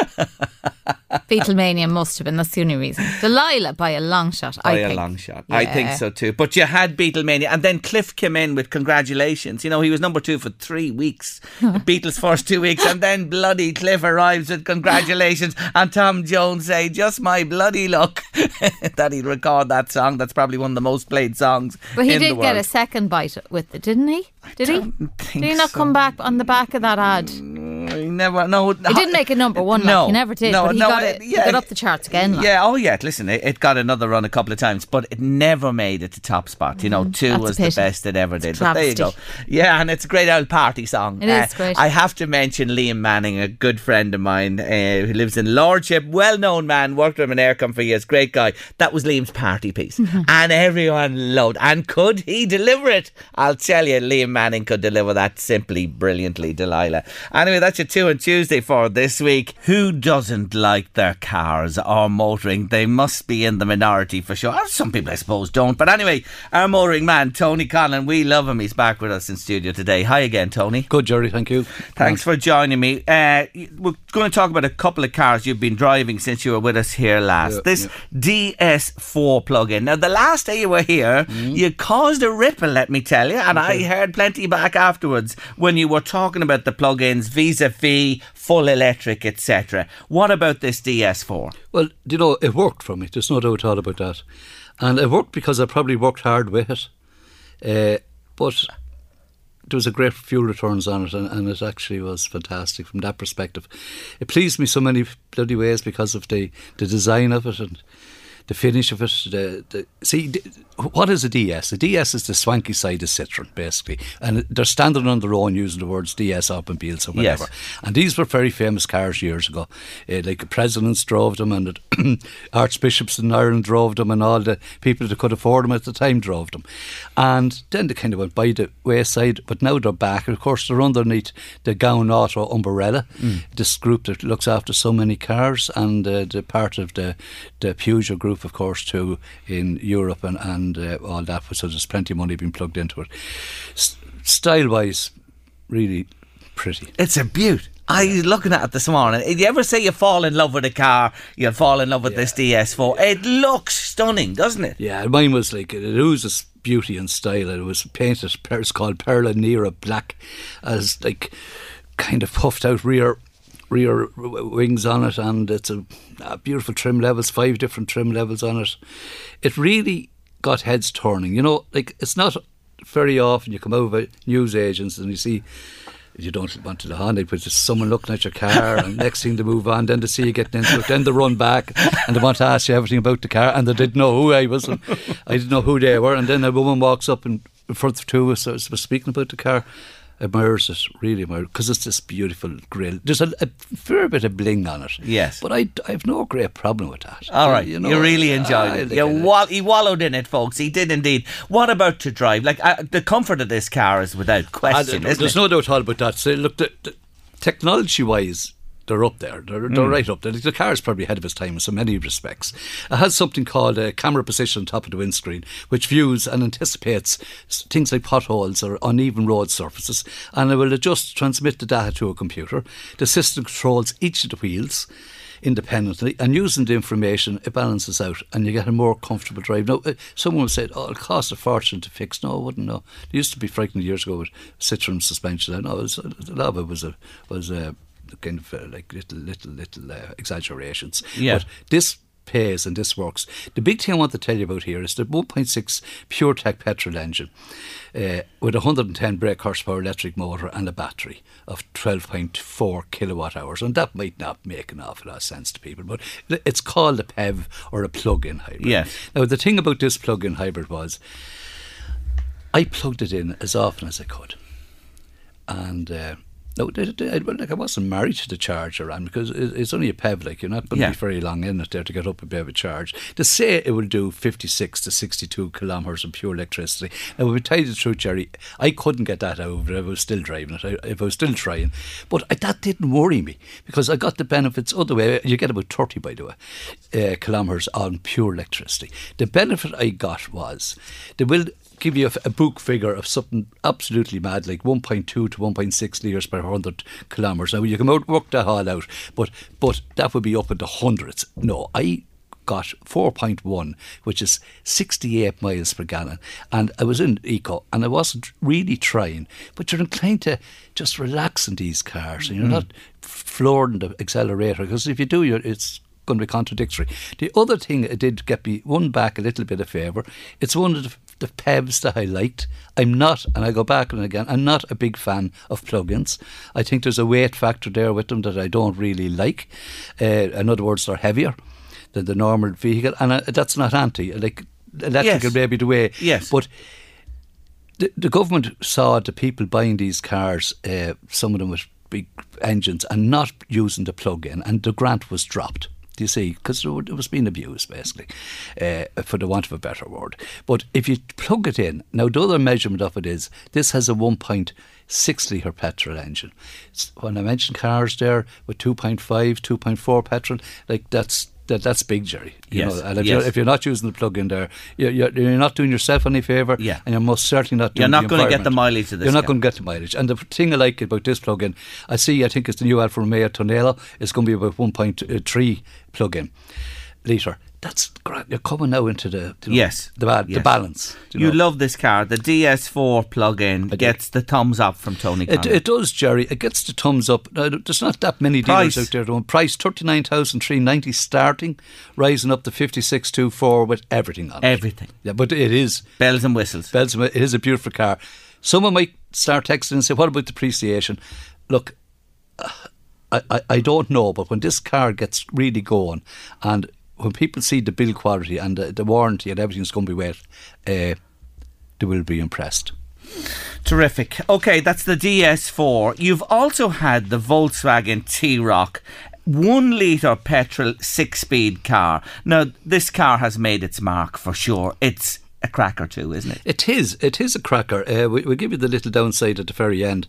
Beatlemania must have been. That's the only reason. Delilah by a long shot. By I a think. long shot. I think so too. But you had Beatlemania, and then Cliff came in with congratulations. You know, he was number two for three weeks. Beatles' first two weeks, and then bloody Cliff arrives with congratulations, and Tom Jones say, "Just my bloody luck that he'd record that song. That's probably one of the most played songs But he did get a second bite with it, didn't he? Did he? Don't think Did he not so. come back on the back of that ad? I never. No, He didn't make a number one. No, like, he never did. no, but he no, got it- it. he got up the charts again. Like. Yeah, oh yeah. Listen, it, it got another run a couple of times, but it never made it to top spot. You know, two. That's a was the best it ever did. But there you go. Yeah, and it's a great old party song. Uh, It is great. I have to mention Liam Manning, a good friend of mine uh, who lives in Lordship, well known man, worked with him in Eircom for years, great guy. That was Liam's party piece. Mm-hmm. and everyone loved And could he deliver it? I'll tell you, Liam Manning could deliver that simply brilliantly, Delilah. Anyway, that's your two on Tuesday for this week. Who doesn't like their cars or motoring? They must be in the minority for sure. Some people, I suppose, don't. But anyway, our motoring man, Tony Conlon, we love him. He's back with us in studio today. Hi again, Tony. Good, Jerry. Thank you. Thanks for joining me. Uh, we're going to talk about a couple of cars you've been driving since you were with us here last. Yeah, this DS4 plug-in. Now, the last day you were here, Mm-hmm. you caused a ripple, let me tell you, and I heard plenty back afterwards when you were talking about the plug-ins, vis-a-vis, full electric, etc. What about this DS4? Well, you know, it worked for me. There's no doubt about that. And it worked because I probably worked hard with it. Uh, but there was a great fuel returns on it, and, and it actually was fantastic from that perspective. It pleased me so many bloody ways because of the, the design of it and the finish of it. The, the see, what is a DS? A DS is the swanky side of Citroen, basically, and they're standing on their own using the words DS automobiles or Yes. whatever. And these were very famous cars years ago. Uh, like presidents drove them, and archbishops in Ireland drove them, and all the people that could afford them at the time drove them. And then they kind of went by the wayside, but now they're back. Of course, they're underneath the Gown Auto umbrella, this group that looks after so many cars, and uh, the part of the the Peugeot group, of course, too, in Europe and and uh, all that. So there's plenty of money being plugged into it. S- style wise, really pretty. It's a beaut. I was looking at it this morning. If you ever say you fall in love with a car, you'll fall in love with this DS4. It looks stunning, doesn't it? Yeah, mine was like it oozes beauty and style. It was painted. It's called Perla Nera Black, as like kind of puffed out rear rear wings on it, and it's a, a beautiful trim levels. Five different trim levels on it. It really got heads turning. You know, like it's not very often you come over news agents and you see. You don't want to the Honda, but there's someone looking at your car, and next thing they move on, then they see you getting into it, then they run back and they want to ask you everything about the car, and they didn't know who I was, and I didn't know who they were, and then a woman walks up and in front of two of us, was speaking about the car, admires it, really admires because it's this beautiful grill. There's a, a fair bit of bling on it. Yes. But I, I have no great problem with that. All right, You you, know, really I enjoyed it. like You wall- he wallowed in it, folks. He did indeed. What about to drive? Like uh, the comfort of this car is without question, there's it? no doubt at all about that. So look, the, the, technology wise, they're up there. They're, they're Mm. right up there. The car is probably ahead of its time in so many respects. It has something called a camera position on top of the windscreen, which views and anticipates things like potholes or uneven road surfaces, and it will adjust, transmit the data to a computer. The system controls each of the wheels independently, and using the information, it balances out, and you get a more comfortable drive. Now, uh, someone will say, "Oh, it'll cost a fortune to fix." No, I wouldn't know. It used to be frightening years ago with Citroen suspension. I know it was, a lot of it was a was a kind of uh, like little little little uh, exaggerations. Yeah. But this pays and this works. The big thing I want to tell you about here is the 1.6 PureTech petrol engine uh, with 110 brake horsepower electric motor and a battery of 12.4 kilowatt hours. And that might not make an awful lot of sense to people, but it's called a PEV or a plug-in hybrid. Yes. Now the thing about this plug-in hybrid was I plugged it in as often as I could, and. Uh, no, they- they- I, well, like I wasn't married to the charger, and because it's only a like you're not going to Yeah. be very long in it there to get up a bit of a charge. To say it will do 56 to 62 kilometres of pure electricity. Now, we tell you the truth, Jerry, I couldn't get that it if I was still driving it, I- if I was still trying. But I, that didn't worry me because I got the benefits other way. You get about 30, by the way, uh, kilometres on pure electricity. The benefit I got was they will give you a, a book figure of something absolutely mad, like 1.2 to 1.6 litres per 100 kilometres. Now, you can work that all out, but, but that would be up in the hundreds. No, I got 4.1, which is 68 miles per gallon. And I was in Eco and I wasn't really trying, but you're inclined to just relax in these cars and you're Mm. not f- floored in the accelerator because if you do, you're, it's going to be contradictory. The other thing it did get me one back a little bit of favour. It's one of the PEVs that I liked. I'm not, and I go back and again, I'm not a big fan of plug-ins. I think there's a weight factor there with them that I don't really like. Uh, in other words, they're heavier than the normal vehicle, and uh, that's not anti. Like electrical Yes. may be the way, Yes. but the, the government saw the people buying these cars, uh, some of them with big engines, and not using the plug-in, and the grant was dropped. Do you see? Because it was being abused, basically, uh, for the want of a better word. But if you plug it in, now the other measurement of it is this has a 1.6 litre petrol engine. When I mentioned cars there with 2.5, 2.4 petrol, like that's that, that's big, Jerry. You Yes, know, and if, yes. you're, if you're not using the plug in there, you're, you're, you're not doing yourself any favour, Yeah. and you're most certainly not doing You're not the gonna get the mileage of this You're not going to get the mileage. And the thing I like about this plug in, I see, I think it's the new Alfa Romeo Tonale, it's going to be about 1.3 plug in litre. That's great. You're coming now into the you know, Yes. the, the Yes. balance. do You, know? love this car. The DS4 plug-in gets the thumbs up from Tony It, it does, Jerry. It gets the thumbs up. Now, there's not that many dealers out there doing price thirty nine thousand three ninety starting, rising up to fifty six two four with everything on it. Everything. Yeah, but it is bells and whistles. bells. and It is a beautiful car. Someone might start texting and say, "What about depreciation?" Look, uh, I, I, I don't know, but when this car gets really going, and when people see the build quality and the, the warranty and everything's going to be wet, uh, they will be impressed. Terrific. Okay, that's the DS4. You've also had the Volkswagen T-Roc. One litre petrol six speed car. Now, this car has made its mark for sure. It's a cracker too, isn't it? It is. It is a cracker. Uh, we, we'll give you the little downside at the very end.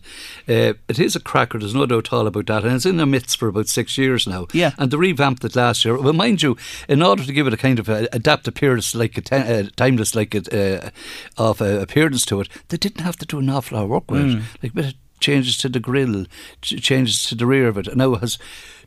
Uh, it is a cracker. There's no doubt at all about that. And it's in their midst for about six years now. Yeah. And they revamped it last year. Well, mind you, in order to give it a kind of a, adapt appearance, like a te- uh, timeless, like it, uh, of uh, appearance to it, they didn't have to do an awful lot of work with Mm. it. Like a bit of changes to the grille, ch- changes to the rear of it. And now it has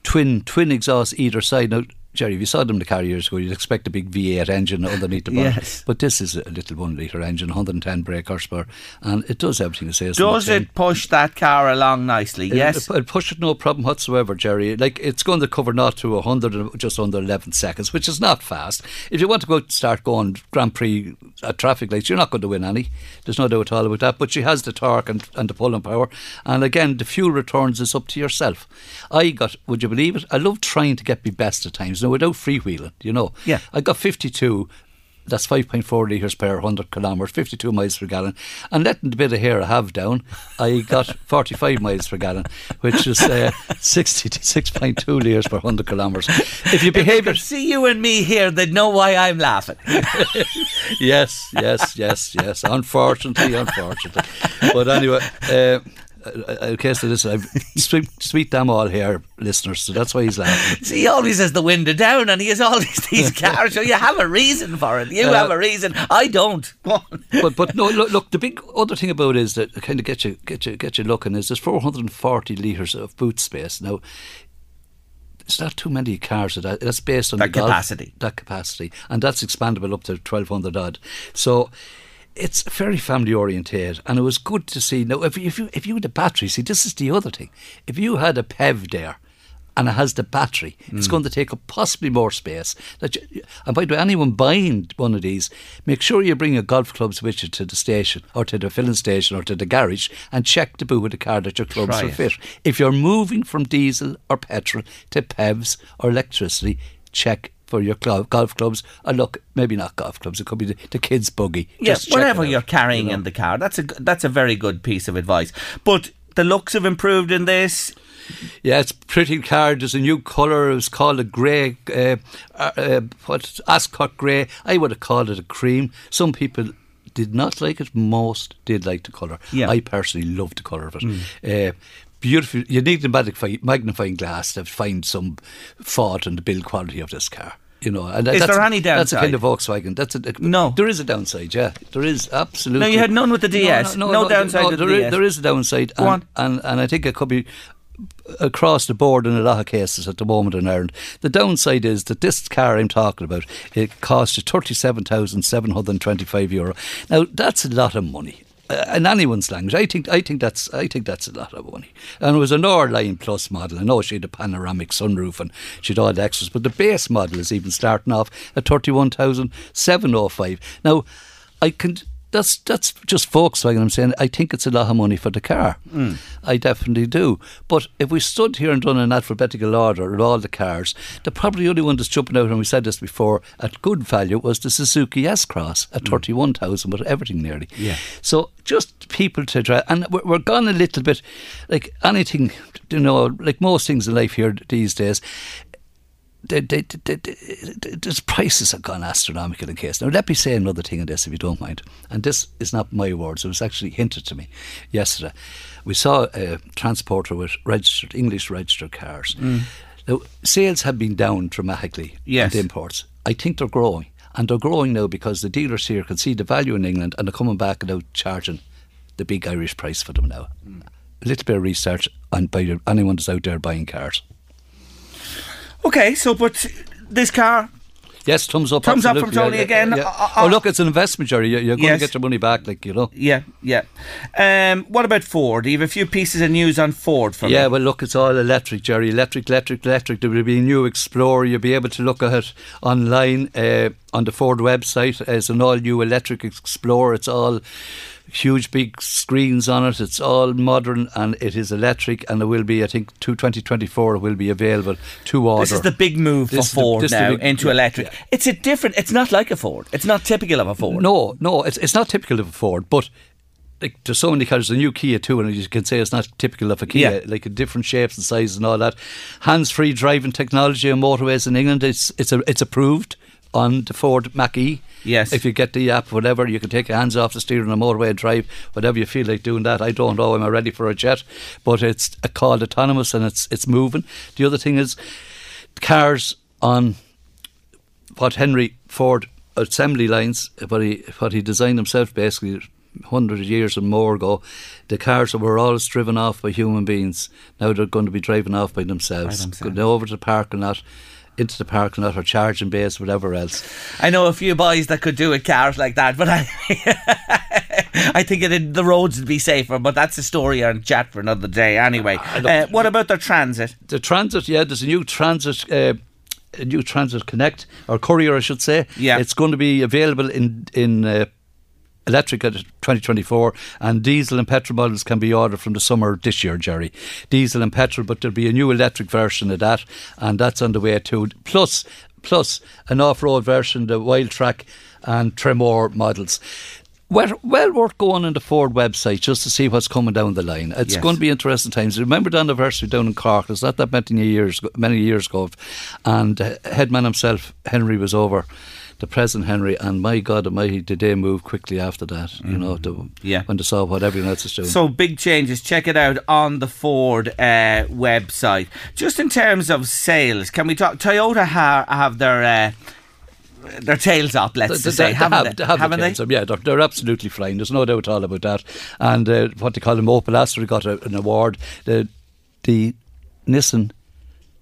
twin twin exhausts either side. Now, Jerry, if you saw them in the car years ago, you'd expect a big V8 engine underneath the bonnet. Yes. But this is a little one litre engine, 110 brake horsepower, and it does everything it says. Does it push that car along nicely? Yes. push it no problem whatsoever, Jerry. Like it's going to cover not to 100 just under 11 seconds, which is not fast. If you want to go start going Grand Prix at traffic lights, you're not going to win any. There's no doubt at all about that. But she has the torque and, and the pulling power. And again, the fuel returns is up to yourself. I got, would you believe it? I love trying to get me best at times. Now, without freewheeling, you know. Yeah. I got 52 that's 5.4 litres per 100 kilometres, 52 miles per gallon. And letting the bit of hair I have down, I got 45 miles per gallon, which is uh, 66.2 litres per 100 kilometres. If you behave If see you and me here, they'd know why I'm laughing. yes, yes, yes, yes. Unfortunately, unfortunately. But anyway, uh, in case of this, I'm sweet, sweet damn all here, listeners. So that's why he's laughing. See, he always has the window down and he has all these, these cars. So you have a reason for it. You Uh, have a reason. I don't. But but no look, look the big other thing about it is that kind of get you get you get you looking is there's 440 litres of boot space now. It's not too many cars that. That's based on That the Golf- capacity. that capacity, and that's expandable up to 1200 odd. So. It's very family oriented, and it was good to see. Now, if you, if you if you had a battery, see, this is the other thing. If you had a PEV there, and it has the battery, it's Mm. going to take up possibly more space. That you, and by the way, anyone buying one of these, make sure you bring your golf clubs with you to the station or to the filling station or to the garage and check the boot of the car that your clubs Try will it. fit. If you're moving from diesel or petrol to PEVs or electricity, check for your glo- golf clubs. Or look, maybe not golf clubs. It could be the, the kids' buggy. Yes, check whatever you're carrying you know. in the car. That's a that's a very good piece of advice. But the looks have improved in this. Yeah, it's pretty car. There's a new colour. It was called a grey, uh, uh, uh, what Ascot grey. I would have called it a cream. Some people did not like it. Most did like the colour. Yeah. I personally love the colour of it. Uh, beautiful. You need a magnifying, magnifying glass to find some fault in the build quality of this car. You know, and Is that's, there any downside? That's a kind of Volkswagen. That's a, No. There is a downside. Yeah, there is absolutely. No, you had none with the DS. No downside with the there is- there is a downside. Go and, and and I think it could be across the board in a lot of cases at the moment in Ireland. The downside is that this car I'm talking about, it costs you €37,725 euro. Now, that's a lot of money. Uh, in anyone's language, I think I think that's I think that's a lot of money. And it was an R Line Plus model. I know she had a panoramic sunroof and she had all the extras, but the base model is even starting off at thirty one thousand seven hundred five. Now, I can that's that's just Volkswagen. I'm saying I think it's a lot of money for the car. Mm. I definitely do. But if we stood here and done an alphabetical order of all the cars, the probably only one that's jumping out, and we said this before, at good value was the Suzuki S Cross at thirty one thousand, with everything nearly. Yeah. So just people to drive, and we're, we're gone a little bit, like anything, you know, like most things in life here these days. They, they, they, the prices have gone astronomical in case. Now, let me say another thing on this, if you don't mind. And this is not my words, it was actually hinted to me yesterday. We saw a transporter with registered English registered cars. Mm. Now, sales have been down dramatically Yes. at imports. I think they're growing. And they're growing now because the dealers here can see the value in England and they're coming back and out charging the big Irish price for them now. A little bit of research on by anyone that's out there buying cars. Okay, so but this car, Yes, thumbs up. Thumbs up from absolutely. Tony again. yeah. Uh, uh, oh, look, it's an investment, Jerry. You're, you're going Yes. to get your money back, like you know. yeah, yeah. Um, what about Ford? You have a few pieces of news on Ford for Yeah, me. well, look, it's all electric, Jerry. Electric, electric, electric. There will be a new Explorer. You'll be able to look at it online uh, on the Ford website as an all new electric Explorer. It's all huge, big screens on it. It's all modern and it is electric. And it will be, I think, to 2024, it will be available to order. This is the big move for This Ford the now big- into electric. yeah. It's a different. It's not like a Ford. It's not typical of a Ford. No, no, it's it's not typical of a Ford, but. Like, there's so many cars. A new Kia too, and you can say it's not typical of a Kia. Yeah. Like different shapes and sizes and all that. Hands-free driving technology on motorways in England. It's it's a, it's approved on the Ford Mach E. Yes. If you get the app, whatever, you can take your hands off the steering on the motorway and drive whatever you feel like doing that. I don't know. Am I ready for it yet? But it's called autonomous and it's it's moving. The other thing is cars on what Henry Ford assembly lines, what he what he designed himself basically hundred years and more ago, the cars were always driven off by human beings, now they're going to be driven off by themselves. By themselves. Going over to the parking lot, into the parking lot or charging base, whatever else. I know a few boys that could do it cars like that, but I, I think it, the roads would be safer. But that's a story and chat for another day. Anyway, uh, what about the transit? The transit, yeah, there's a new transit. Uh, a new Transit Connect or Courier, I should say. Yeah. it's going to be available in in uh, electric at 2024, and diesel and petrol models can be ordered from the summer this year, Jerry. Diesel and petrol, but there'll be a new electric version of that, and that's on the way too. Plus, plus an off-road version, the Wildtrak and Tremor models. Well, well worth going on the Ford website just to see what's coming down the line. It's Yes. going to be interesting times. Remember the anniversary down in Cork? It's not that many years many years ago, and uh, headman himself, Henry, was over. The present Henry, and my God Almighty, did they move quickly after that? You know, Mm-hmm. Yeah. when they saw what everyone else is doing. So big changes. Check it out on the Ford uh, website. Just in terms of sales, can we talk? Toyota ha- have their uh, their tails up. Let's they, say, they haven't, have, they? Have haven't they? Up. Yeah, they're, they're absolutely flying. There's no doubt at all about that. And uh, what they call them, Opel Astra got a, an award. The the Nissan.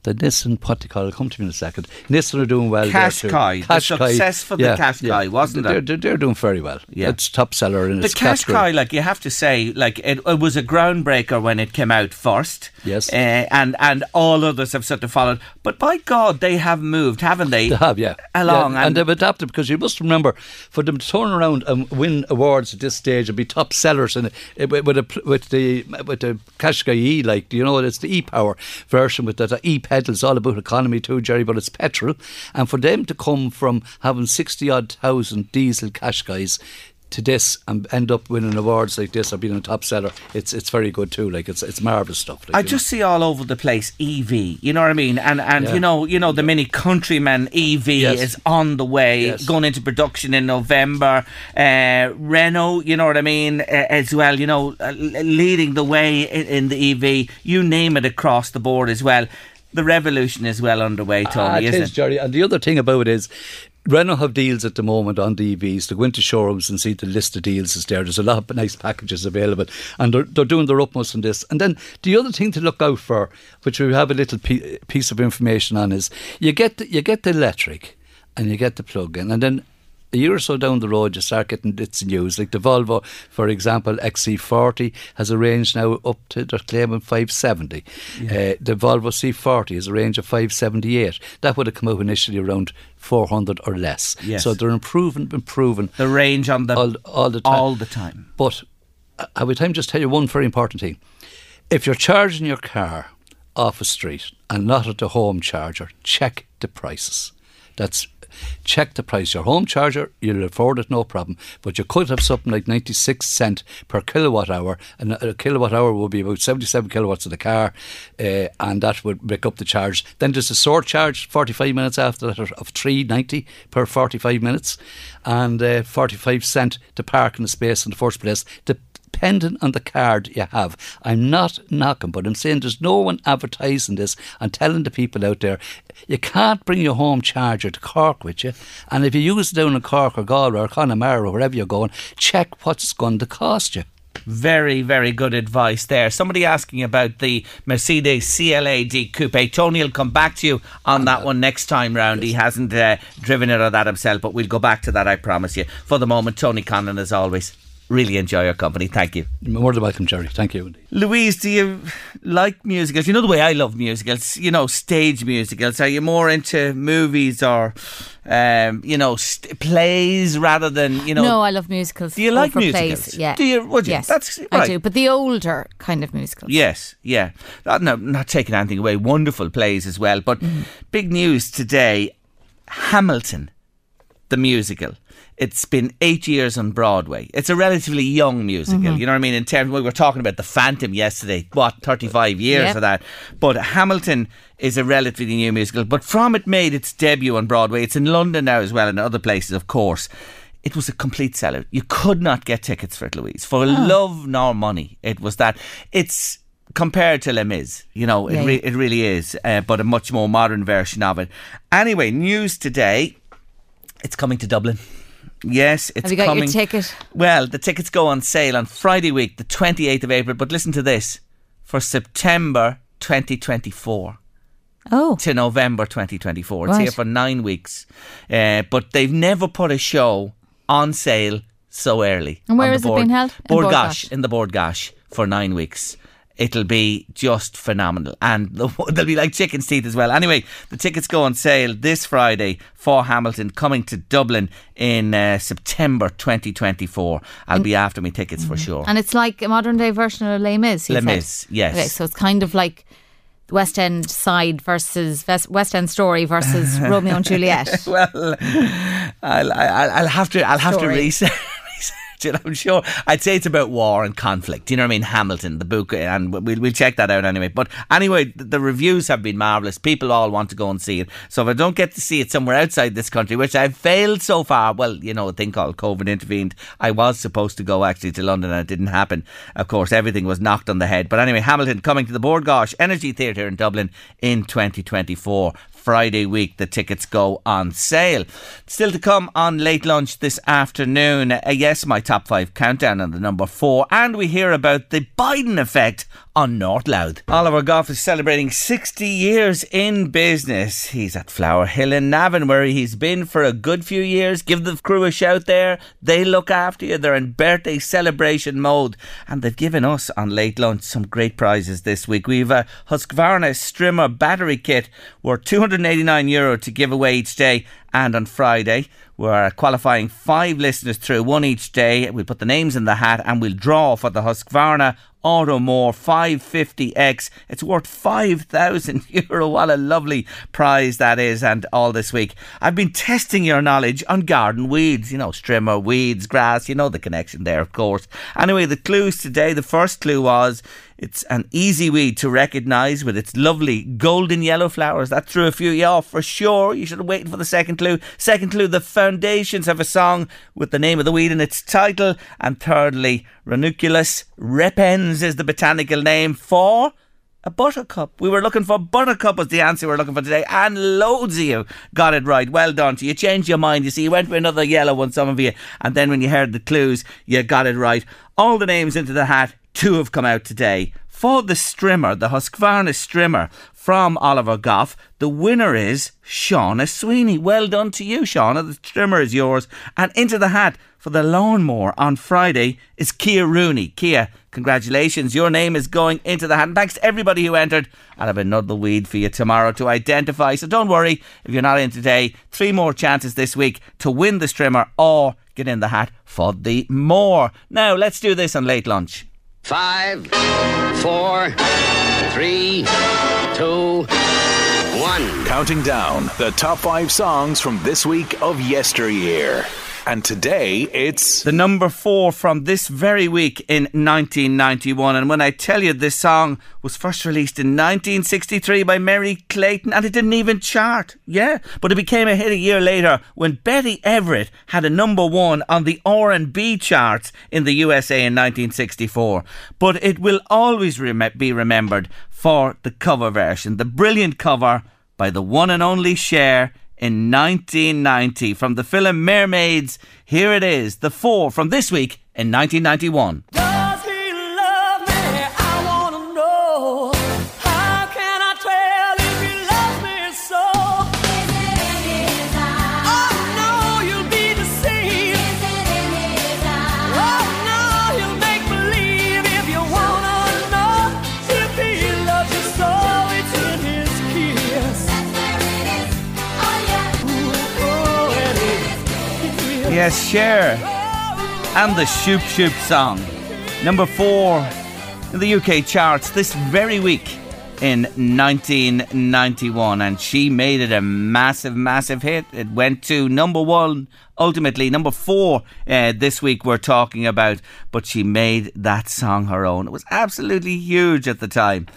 The Nissan, call it, come to me in a second. Nissan are doing well. Qashqai. The success for the Qashqai, wasn't they're, it? They're, they're doing very well. Yeah. It's top seller in The its category. Like you have to say, like it, it was a groundbreaker when it came out first. Yes. uh, and and all others have sort of followed. But by God, they have moved, haven't they? They have, yeah. Along Yeah, and, and, they've adapted because you must remember for them to turn around and win awards at this stage and be top sellers and with, with, a, with the with the Qashqai E, like you know, it's the e power version with that e pedals all about economy too, Jerry, but it's petrol. And for them to come from having sixty odd thousand diesel Qashqais to this and end up winning awards like this or being a top seller, it's it's very good too. Like it's it's marvelous stuff. Like, I you know. just see all over the place EV. You know what I mean? And and Yeah. you know you know the Mini Countryman EV Yes. is on the way, Yes. going into production in November. Uh, Renault, you know what I mean, uh, as well. You know, uh, leading the way in, in the EV. You name it across the board as well. The revolution is well underway, Ah, Tony, it isn't is, it? Jerry. And the other thing about it is, Renault have deals at the moment on the EVs. They go into showrooms and see the list of deals is there. There's a lot of nice packages available, and they're, they're doing their utmost on this. And then the other thing to look out for, which we have a little piece of information on, is you get the, you get the electric and you get the plug-in, and then a year or so down the road, you start getting bits of news. Like the Volvo, for example, XC40 has a range now up to they're claiming 570. Yeah. Uh, the Volvo C40 has a range of 578. That would have come out initially around 400 or less. Yes. So they're improving, improving. The range on the all, all the time. All the time. But I would time just tell you one very important thing. If you're charging your car off a street and not at the home charger, check the prices. That's check the price. Your home charger, you'll afford it, no problem. But you could have something like 96 cent per kilowatt hour, and a kilowatt hour would be about 77 kilowatts of the car, uh, and that would make up the charge. Then there's a sort charge, 45 minutes after that, of 3.90 per 45 minutes, and uh, 45 cent to park in the space in the first place. Depending on the card you have. I'm not knocking, but I'm saying there's no one advertising this and telling the people out there you can't bring your home charger to Cork with you. And if you use it down in Cork or Galway or Connemara or wherever you're going, check what's going to cost you. Very, very good advice there. Somebody asking about the Mercedes CLA-D Coupe. Tony will come back to you on that one next time round. He hasn't uh, driven it or that himself, but we'll go back to that, I promise you. For the moment, Tony Conlon, as always really enjoy your company. Thank you. More than welcome, Jerry. Thank you. Louise, do you like musicals? You know the way I love musicals, you know, stage musicals. Are you more into movies or, um, you know, st- plays rather than, you know? No, I love musicals. Do you like musicals? Plays, yeah. Do you? Would you? Yes, That's right. I do. But the older kind of musicals. Yes, yeah. No, not taking anything away. Wonderful plays as well. But mm. big news today Hamilton, the musical it's been eight years on Broadway. It's a relatively young musical. Mm-hmm. You know what I mean? In terms, we were talking about the Phantom yesterday. What thirty-five years yep. of that? But Hamilton is a relatively new musical. But from it made its debut on Broadway. It's in London now as well, and other places, of course. It was a complete sellout. You could not get tickets for it, Louise, for oh. love nor money. It was that. It's compared to Les Mis. You know, it, re- it really is, uh, but a much more modern version of it. Anyway, news today. It's coming to Dublin. Yes, it's Have you got coming. your ticket? Well, the tickets go on sale on Friday week, the 28th of April. But listen to this for September 2024. Oh. To November 2024. It's right. here for nine weeks. Uh, but they've never put a show on sale so early. And where is it being held? Gáis, in the Gáis for nine weeks it'll be just phenomenal. And they'll be like chicken's teeth as well. Anyway, the tickets go on sale this Friday for Hamilton coming to Dublin in uh, September 2024. I'll be after me tickets for sure. And it's like a modern day version of Les Mis. Les Mis, yes. Okay, so it's kind of like. West End side versus West End story versus Romeo and Juliet. well, I'll, I'll, I'll have to I'll have story. to research I'm sure. I'd say it's about war and conflict. You know what I mean? Hamilton, the book, and we'll, we'll check that out anyway. But anyway, the, reviews have been marvellous. People all want to go and see it. So if I don't get to see it somewhere outside this country, which I've failed so far, well, you know, a thing called COVID intervened. I was supposed to go actually to London and it didn't happen. Of course, everything was knocked on the head. But anyway, Hamilton coming to the Bord Gáis Energy Theatre in Dublin in 2024. Friday week. The tickets go on sale. Still to come on late lunch this afternoon. Uh, yes, my top five countdown on the number four, and we hear about the Biden effect on North. Oliver Goff is celebrating 60 years in business. He's at Flower Hill in Navan, where he's been for a good few years. Give the crew a shout there. They look after you. They're in birthday celebration mode. And they've given us on late lunch some great prizes this week. We've a Husqvarna Strimmer battery kit worth 289 euro to give away each day. And on Friday, we're qualifying five listeners through, one each day. We'll put the names in the hat and we'll draw for the Husqvarna Automower 550X. It's worth 5,000 euro. What a lovely prize that is, and all this week. I've been testing your knowledge on garden weeds, you know, strimmer, weeds, grass, you know the connection there, of course. Anyway, the clues today the first clue was it's an easy weed to recognise with its lovely golden yellow flowers. That threw a few of you off for sure. You should have waited for the second clue. Second clue, the foundations have a song with the name of the weed in its title. And thirdly, Ranunculus repens is the botanical name for a buttercup. We were looking for buttercup was the answer we were looking for today, and loads of you got it right. Well done to you. Changed your mind. You see, you went for another yellow one, some of you, and then when you heard the clues, you got it right. All the names into the hat. Two have come out today. For the Strimmer, the Husqvarna Strimmer from Oliver Goff. The winner is Shauna Sweeney. Well done to you, Shauna. The trimmer is yours. And into the hat for the lawnmower on Friday is Kia Rooney. Kia, congratulations. Your name is going into the hat. And thanks to everybody who entered. I'll have another weed for you tomorrow to identify. So don't worry if you're not in today. Three more chances this week to win the strimmer or get in the hat for the more. Now, let's do this on late lunch. Five, four, three, two, one. Counting down the top five songs from this week of yesteryear. And today it's the number four from this very week in 1991. And when I tell you this song was first released in 1963 by Merry Clayton and it didn't even chart. Yeah, but it became a hit a year later when Betty Everett had a number one on the R&B charts in the USA in 1964. But it will always rem- be remembered for the cover version, the brilliant cover by the one and only Cher in 1990 from the film Mermaids. Here it is, the four from this week in 1991. Yes, Cher. And the Shoop Shoop song. Number four in the UK charts this very week in 1991. And she made it a massive, massive hit. It went to number one ultimately number four uh, this week we're talking about, but she made that song her own. It was absolutely huge at the time.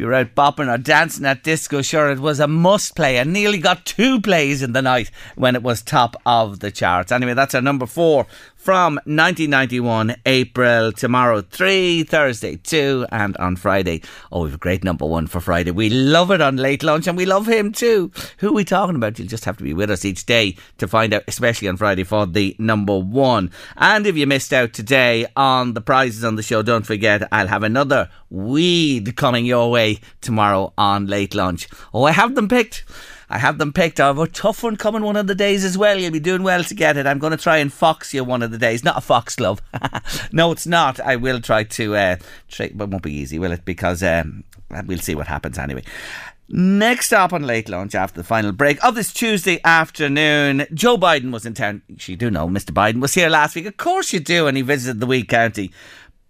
You were out bopping or dancing at disco, sure, it was a must play and nearly got two plays in the night when it was top of the charts. Anyway, that's our number four from 1991, April, tomorrow, 3, Thursday, 2, and on Friday. Oh, we have a great number one for Friday. We love it on late lunch and we love him too. Who are we talking about? You'll just have to be with us each day to find out, especially on Friday. Friday for the number one. And if you missed out today on the prizes on the show, don't forget I'll have another weed coming your way tomorrow on late lunch. Oh, I have them picked. I have them picked. I have a tough one coming one of the days as well. You'll be doing well to get it. I'm going to try and fox you one of the days. Not a fox, love. no, it's not. I will try to. Uh, try, but it won't be easy, will it? Because um, we'll see what happens anyway. Next up on Late Lunch after the final break of this Tuesday afternoon, Joe Biden was in town. You do know Mr. Biden was here last week. Of course you do, and he visited the Wee County.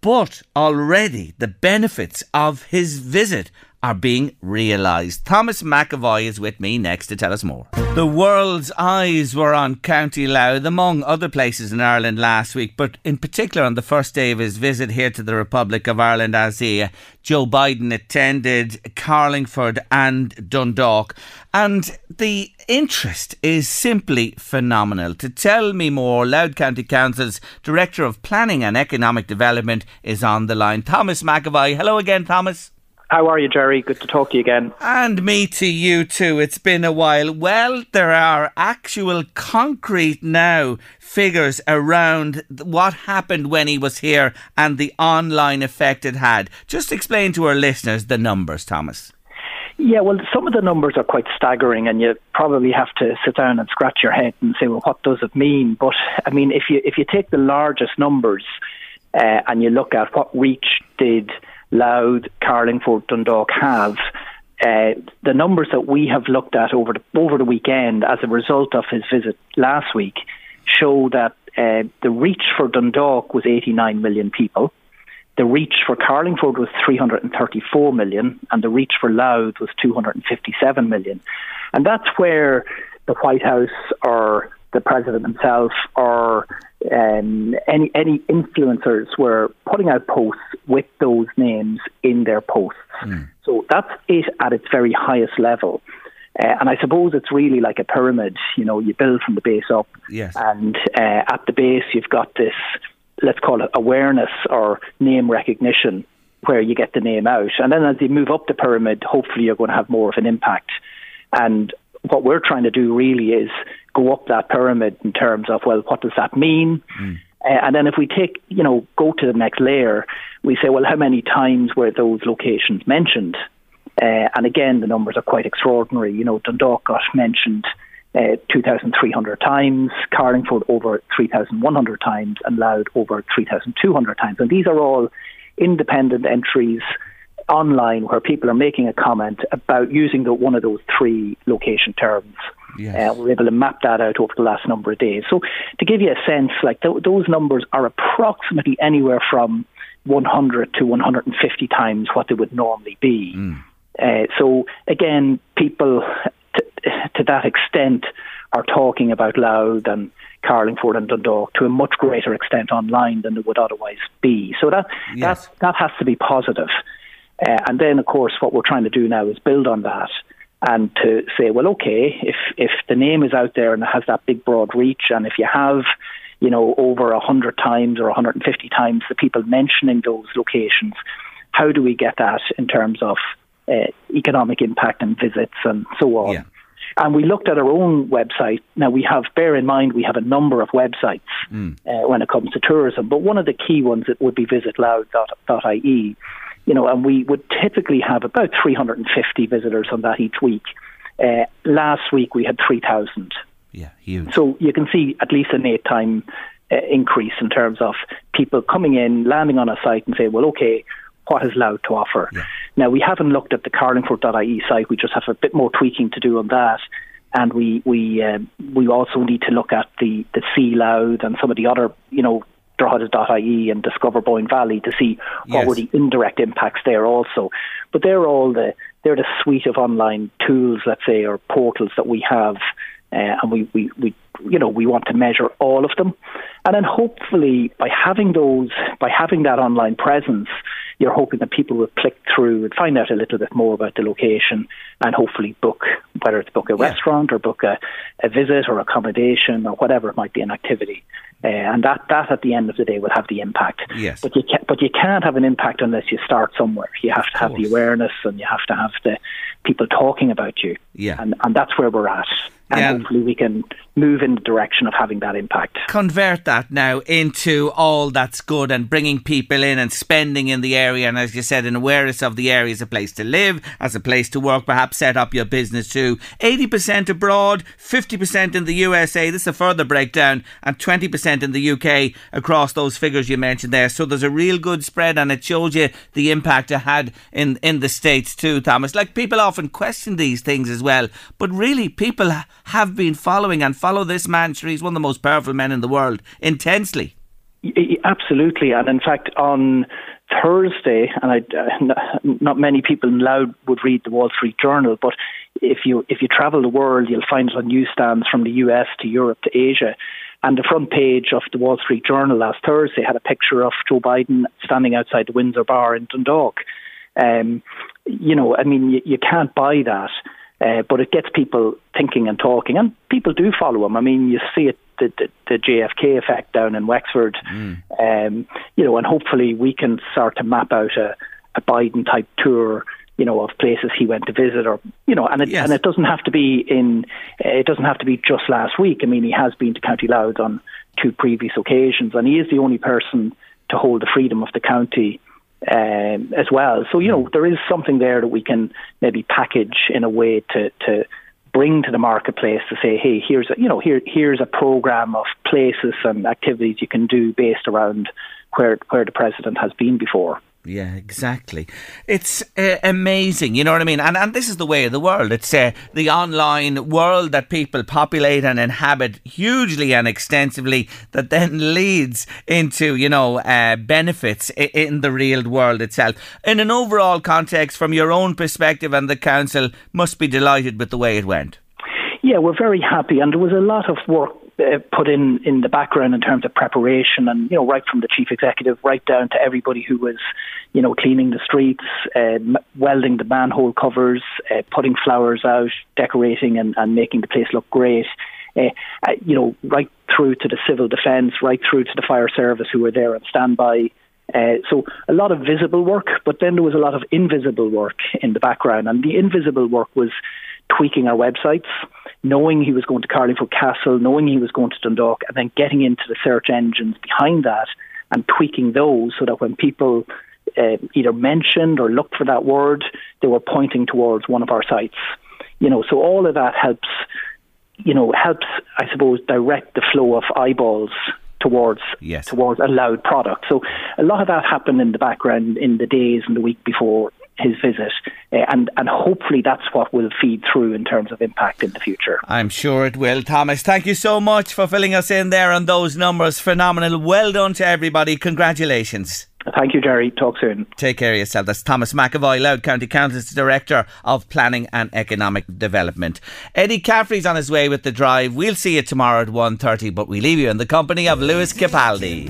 But already the benefits of his visit are being realised. Thomas McEvoy is with me next to tell us more. The world's eyes were on County Louth, among other places in Ireland last week, but in particular on the first day of his visit here to the Republic of Ireland as he, uh, Joe Biden attended Carlingford and Dundalk. And the interest is simply phenomenal. To tell me more, Louth County Council's Director of Planning and Economic Development is on the line. Thomas McEvoy. Hello again, Thomas. How are you, Gerry? Good to talk to you again. And me to you too. It's been a while. Well, there are actual concrete now figures around what happened when he was here and the online effect it had. Just explain to our listeners the numbers, Thomas. Yeah, well, some of the numbers are quite staggering, and you probably have to sit down and scratch your head and say, well, what does it mean? But I mean, if you if you take the largest numbers uh, and you look at what reach did Louth, Carlingford, Dundalk have. Uh, the numbers that we have looked at over the, over the weekend as a result of his visit last week show that uh, the reach for Dundalk was 89 million people. The reach for Carlingford was 334 million, and the reach for Louth was 257 million. And that's where the White House or the president himself or um, any any influencers were putting out posts with those names in their posts. Mm. So that's it at its very highest level. Uh, and I suppose it's really like a pyramid. You know, you build from the base up, yes. and uh, at the base you've got this, let's call it awareness or name recognition, where you get the name out, and then as you move up the pyramid, hopefully you're going to have more of an impact. And what we're trying to do really is go up that pyramid in terms of well, what does that mean? Mm. Uh, and then if we take, you know, go to the next layer, we say, well, how many times were those locations mentioned? Uh, and again, the numbers are quite extraordinary. You know, Dundalk got mentioned uh, 2,300 times, Carlingford over 3,100 times, and Louth over 3,200 times. And these are all independent entries online where people are making a comment about using the, one of those three location terms. Yes. Uh, we're able to map that out over the last number of days. So to give you a sense, like th- those numbers are approximately anywhere from 100 to 150 times what they would normally be. Mm. Uh, so again, people to, to that extent are talking about Louth and Carlingford and Dundalk to a much greater extent online than they would otherwise be. So that Yes. that that has to be positive. Uh, and then, of course, what we're trying to do now is build on that and to say, well, okay, if if the name is out there and it has that big broad reach, and if you have, you know, over a hundred times or 150 times the people mentioning those locations, how do we get that in terms of uh, economic impact and visits and so on? And we looked at our own website. Now we have, bear in mind, we have a number of websites uh, when it comes to tourism, but one of the key ones it would be visitlouth.ie. You know, and we would typically have about 350 visitors on that each week. Uh, last week we had 3,000. Yeah, huge. So you can see at least an eight time uh, increase in terms of people coming in, landing on a site and say, well, okay, what is Louth to offer? Now, we haven't looked at the carlingford.ie site. We just have a bit more tweaking to do on that. And we we um, we also need to look at the the Sea Louth and some of the other you know Drogheda.ie and Discover Boyne Valley to see what Yes. were the indirect impacts there also. But they're all the they're the suite of online tools, let's say, or portals that we have, uh, and we, we, we you know we want to measure all of them, and then hopefully by having those by having that online presence, you're hoping that people will click through and find out a little bit more about the location, and hopefully book whether it's book a restaurant or book a, a visit or accommodation or whatever it might be an activity. Uh, and that, that at the end of the day will have the impact. Yes. But you can, but you can't have an impact unless you start somewhere. You have to have the awareness and you have to have the people talking about you. Yeah. And and that's where we're at. And Yeah. hopefully we can move in the direction of having that impact. convert that now into all that's good and bringing people in and spending in the area and as you said an awareness of the area as a place to live as a place to work perhaps set up your business too 80% abroad 50% in the USA this is a further breakdown and 20% in the UK across those figures you mentioned there so there's a real good spread and it shows you the impact it had in, in the States too Thomas like people often question these things as well but really people have been following and follow this man sure he's one of the most powerful men in the world intensely Absolutely, and in fact, on Thursday, and I, uh, not many people in Louth would read the Wall Street Journal, but if you if you travel the world, you'll find it on newsstands from the U.S. to Europe to Asia. And the front page of the Wall Street Journal last Thursday had a picture of Joe Biden standing outside the Windsor Bar in Dundalk. Um, you know, I mean, you, you can't buy that. Uh, but it gets people thinking and talking, and people do follow him. I mean, you see it the, the, the JFK effect down in Wexford, um, you know, and hopefully we can start to map out a, a Biden type tour, you know, of places he went to visit, or you know, and it and it doesn't have to be in, it doesn't have to be just last week. I mean, he has been to County Louth on two previous occasions, and he is the only person to hold the freedom of the county um, as well. So you know there is something there that we can maybe package in a way to to bring to the marketplace to say, hey, here's a you know here here's a program of places and activities you can do based around where where the president has been before. Yeah, exactly. It's uh, amazing, you know what I mean? And and this is the way of the world. It's uh, the online world that people populate and inhabit hugely and extensively that then leads into, you know, uh, benefits i- in the real world itself. In an overall context, from your own perspective, and the council must be delighted with the way it went. Yeah, we're very happy, and there was a lot of work uh, put in in the background in terms of preparation, and you know, right from the chief executive right down to everybody who was, you know, cleaning the streets, uh, welding the manhole covers, uh, putting flowers out, decorating, and, and making the place look great. Uh, uh, you know, right through to the civil defence, right through to the fire service who were there on standby. Uh, so a lot of visible work, but then there was a lot of invisible work in the background, and the invisible work was tweaking our websites, knowing he was going to Carlingford Castle, knowing he was going to Dundalk, and then getting into the search engines behind that and tweaking those so that when people uh, either mentioned or looked for that word, they were pointing towards one of our sites. You know, so all of that helps, you know, helps, I suppose, direct the flow of eyeballs towards yes. towards a Louth product. So a lot of that happened in the background in the days and the week before his visit, uh, and and hopefully that's what will feed through in terms of impact in the future. I'm sure it will, Thomas. Thank you so much for filling us in there on those numbers. Phenomenal. Well done to everybody. Congratulations. Thank you, Gerry. Talk soon. Take care of yourself. That's Thomas McEvoy, Louth County Council's Director of Planning and Economic Development. Eddie Caffrey's on his way with the drive. We'll see you tomorrow at 1.30, but we leave you in the company of Lewis Capaldi.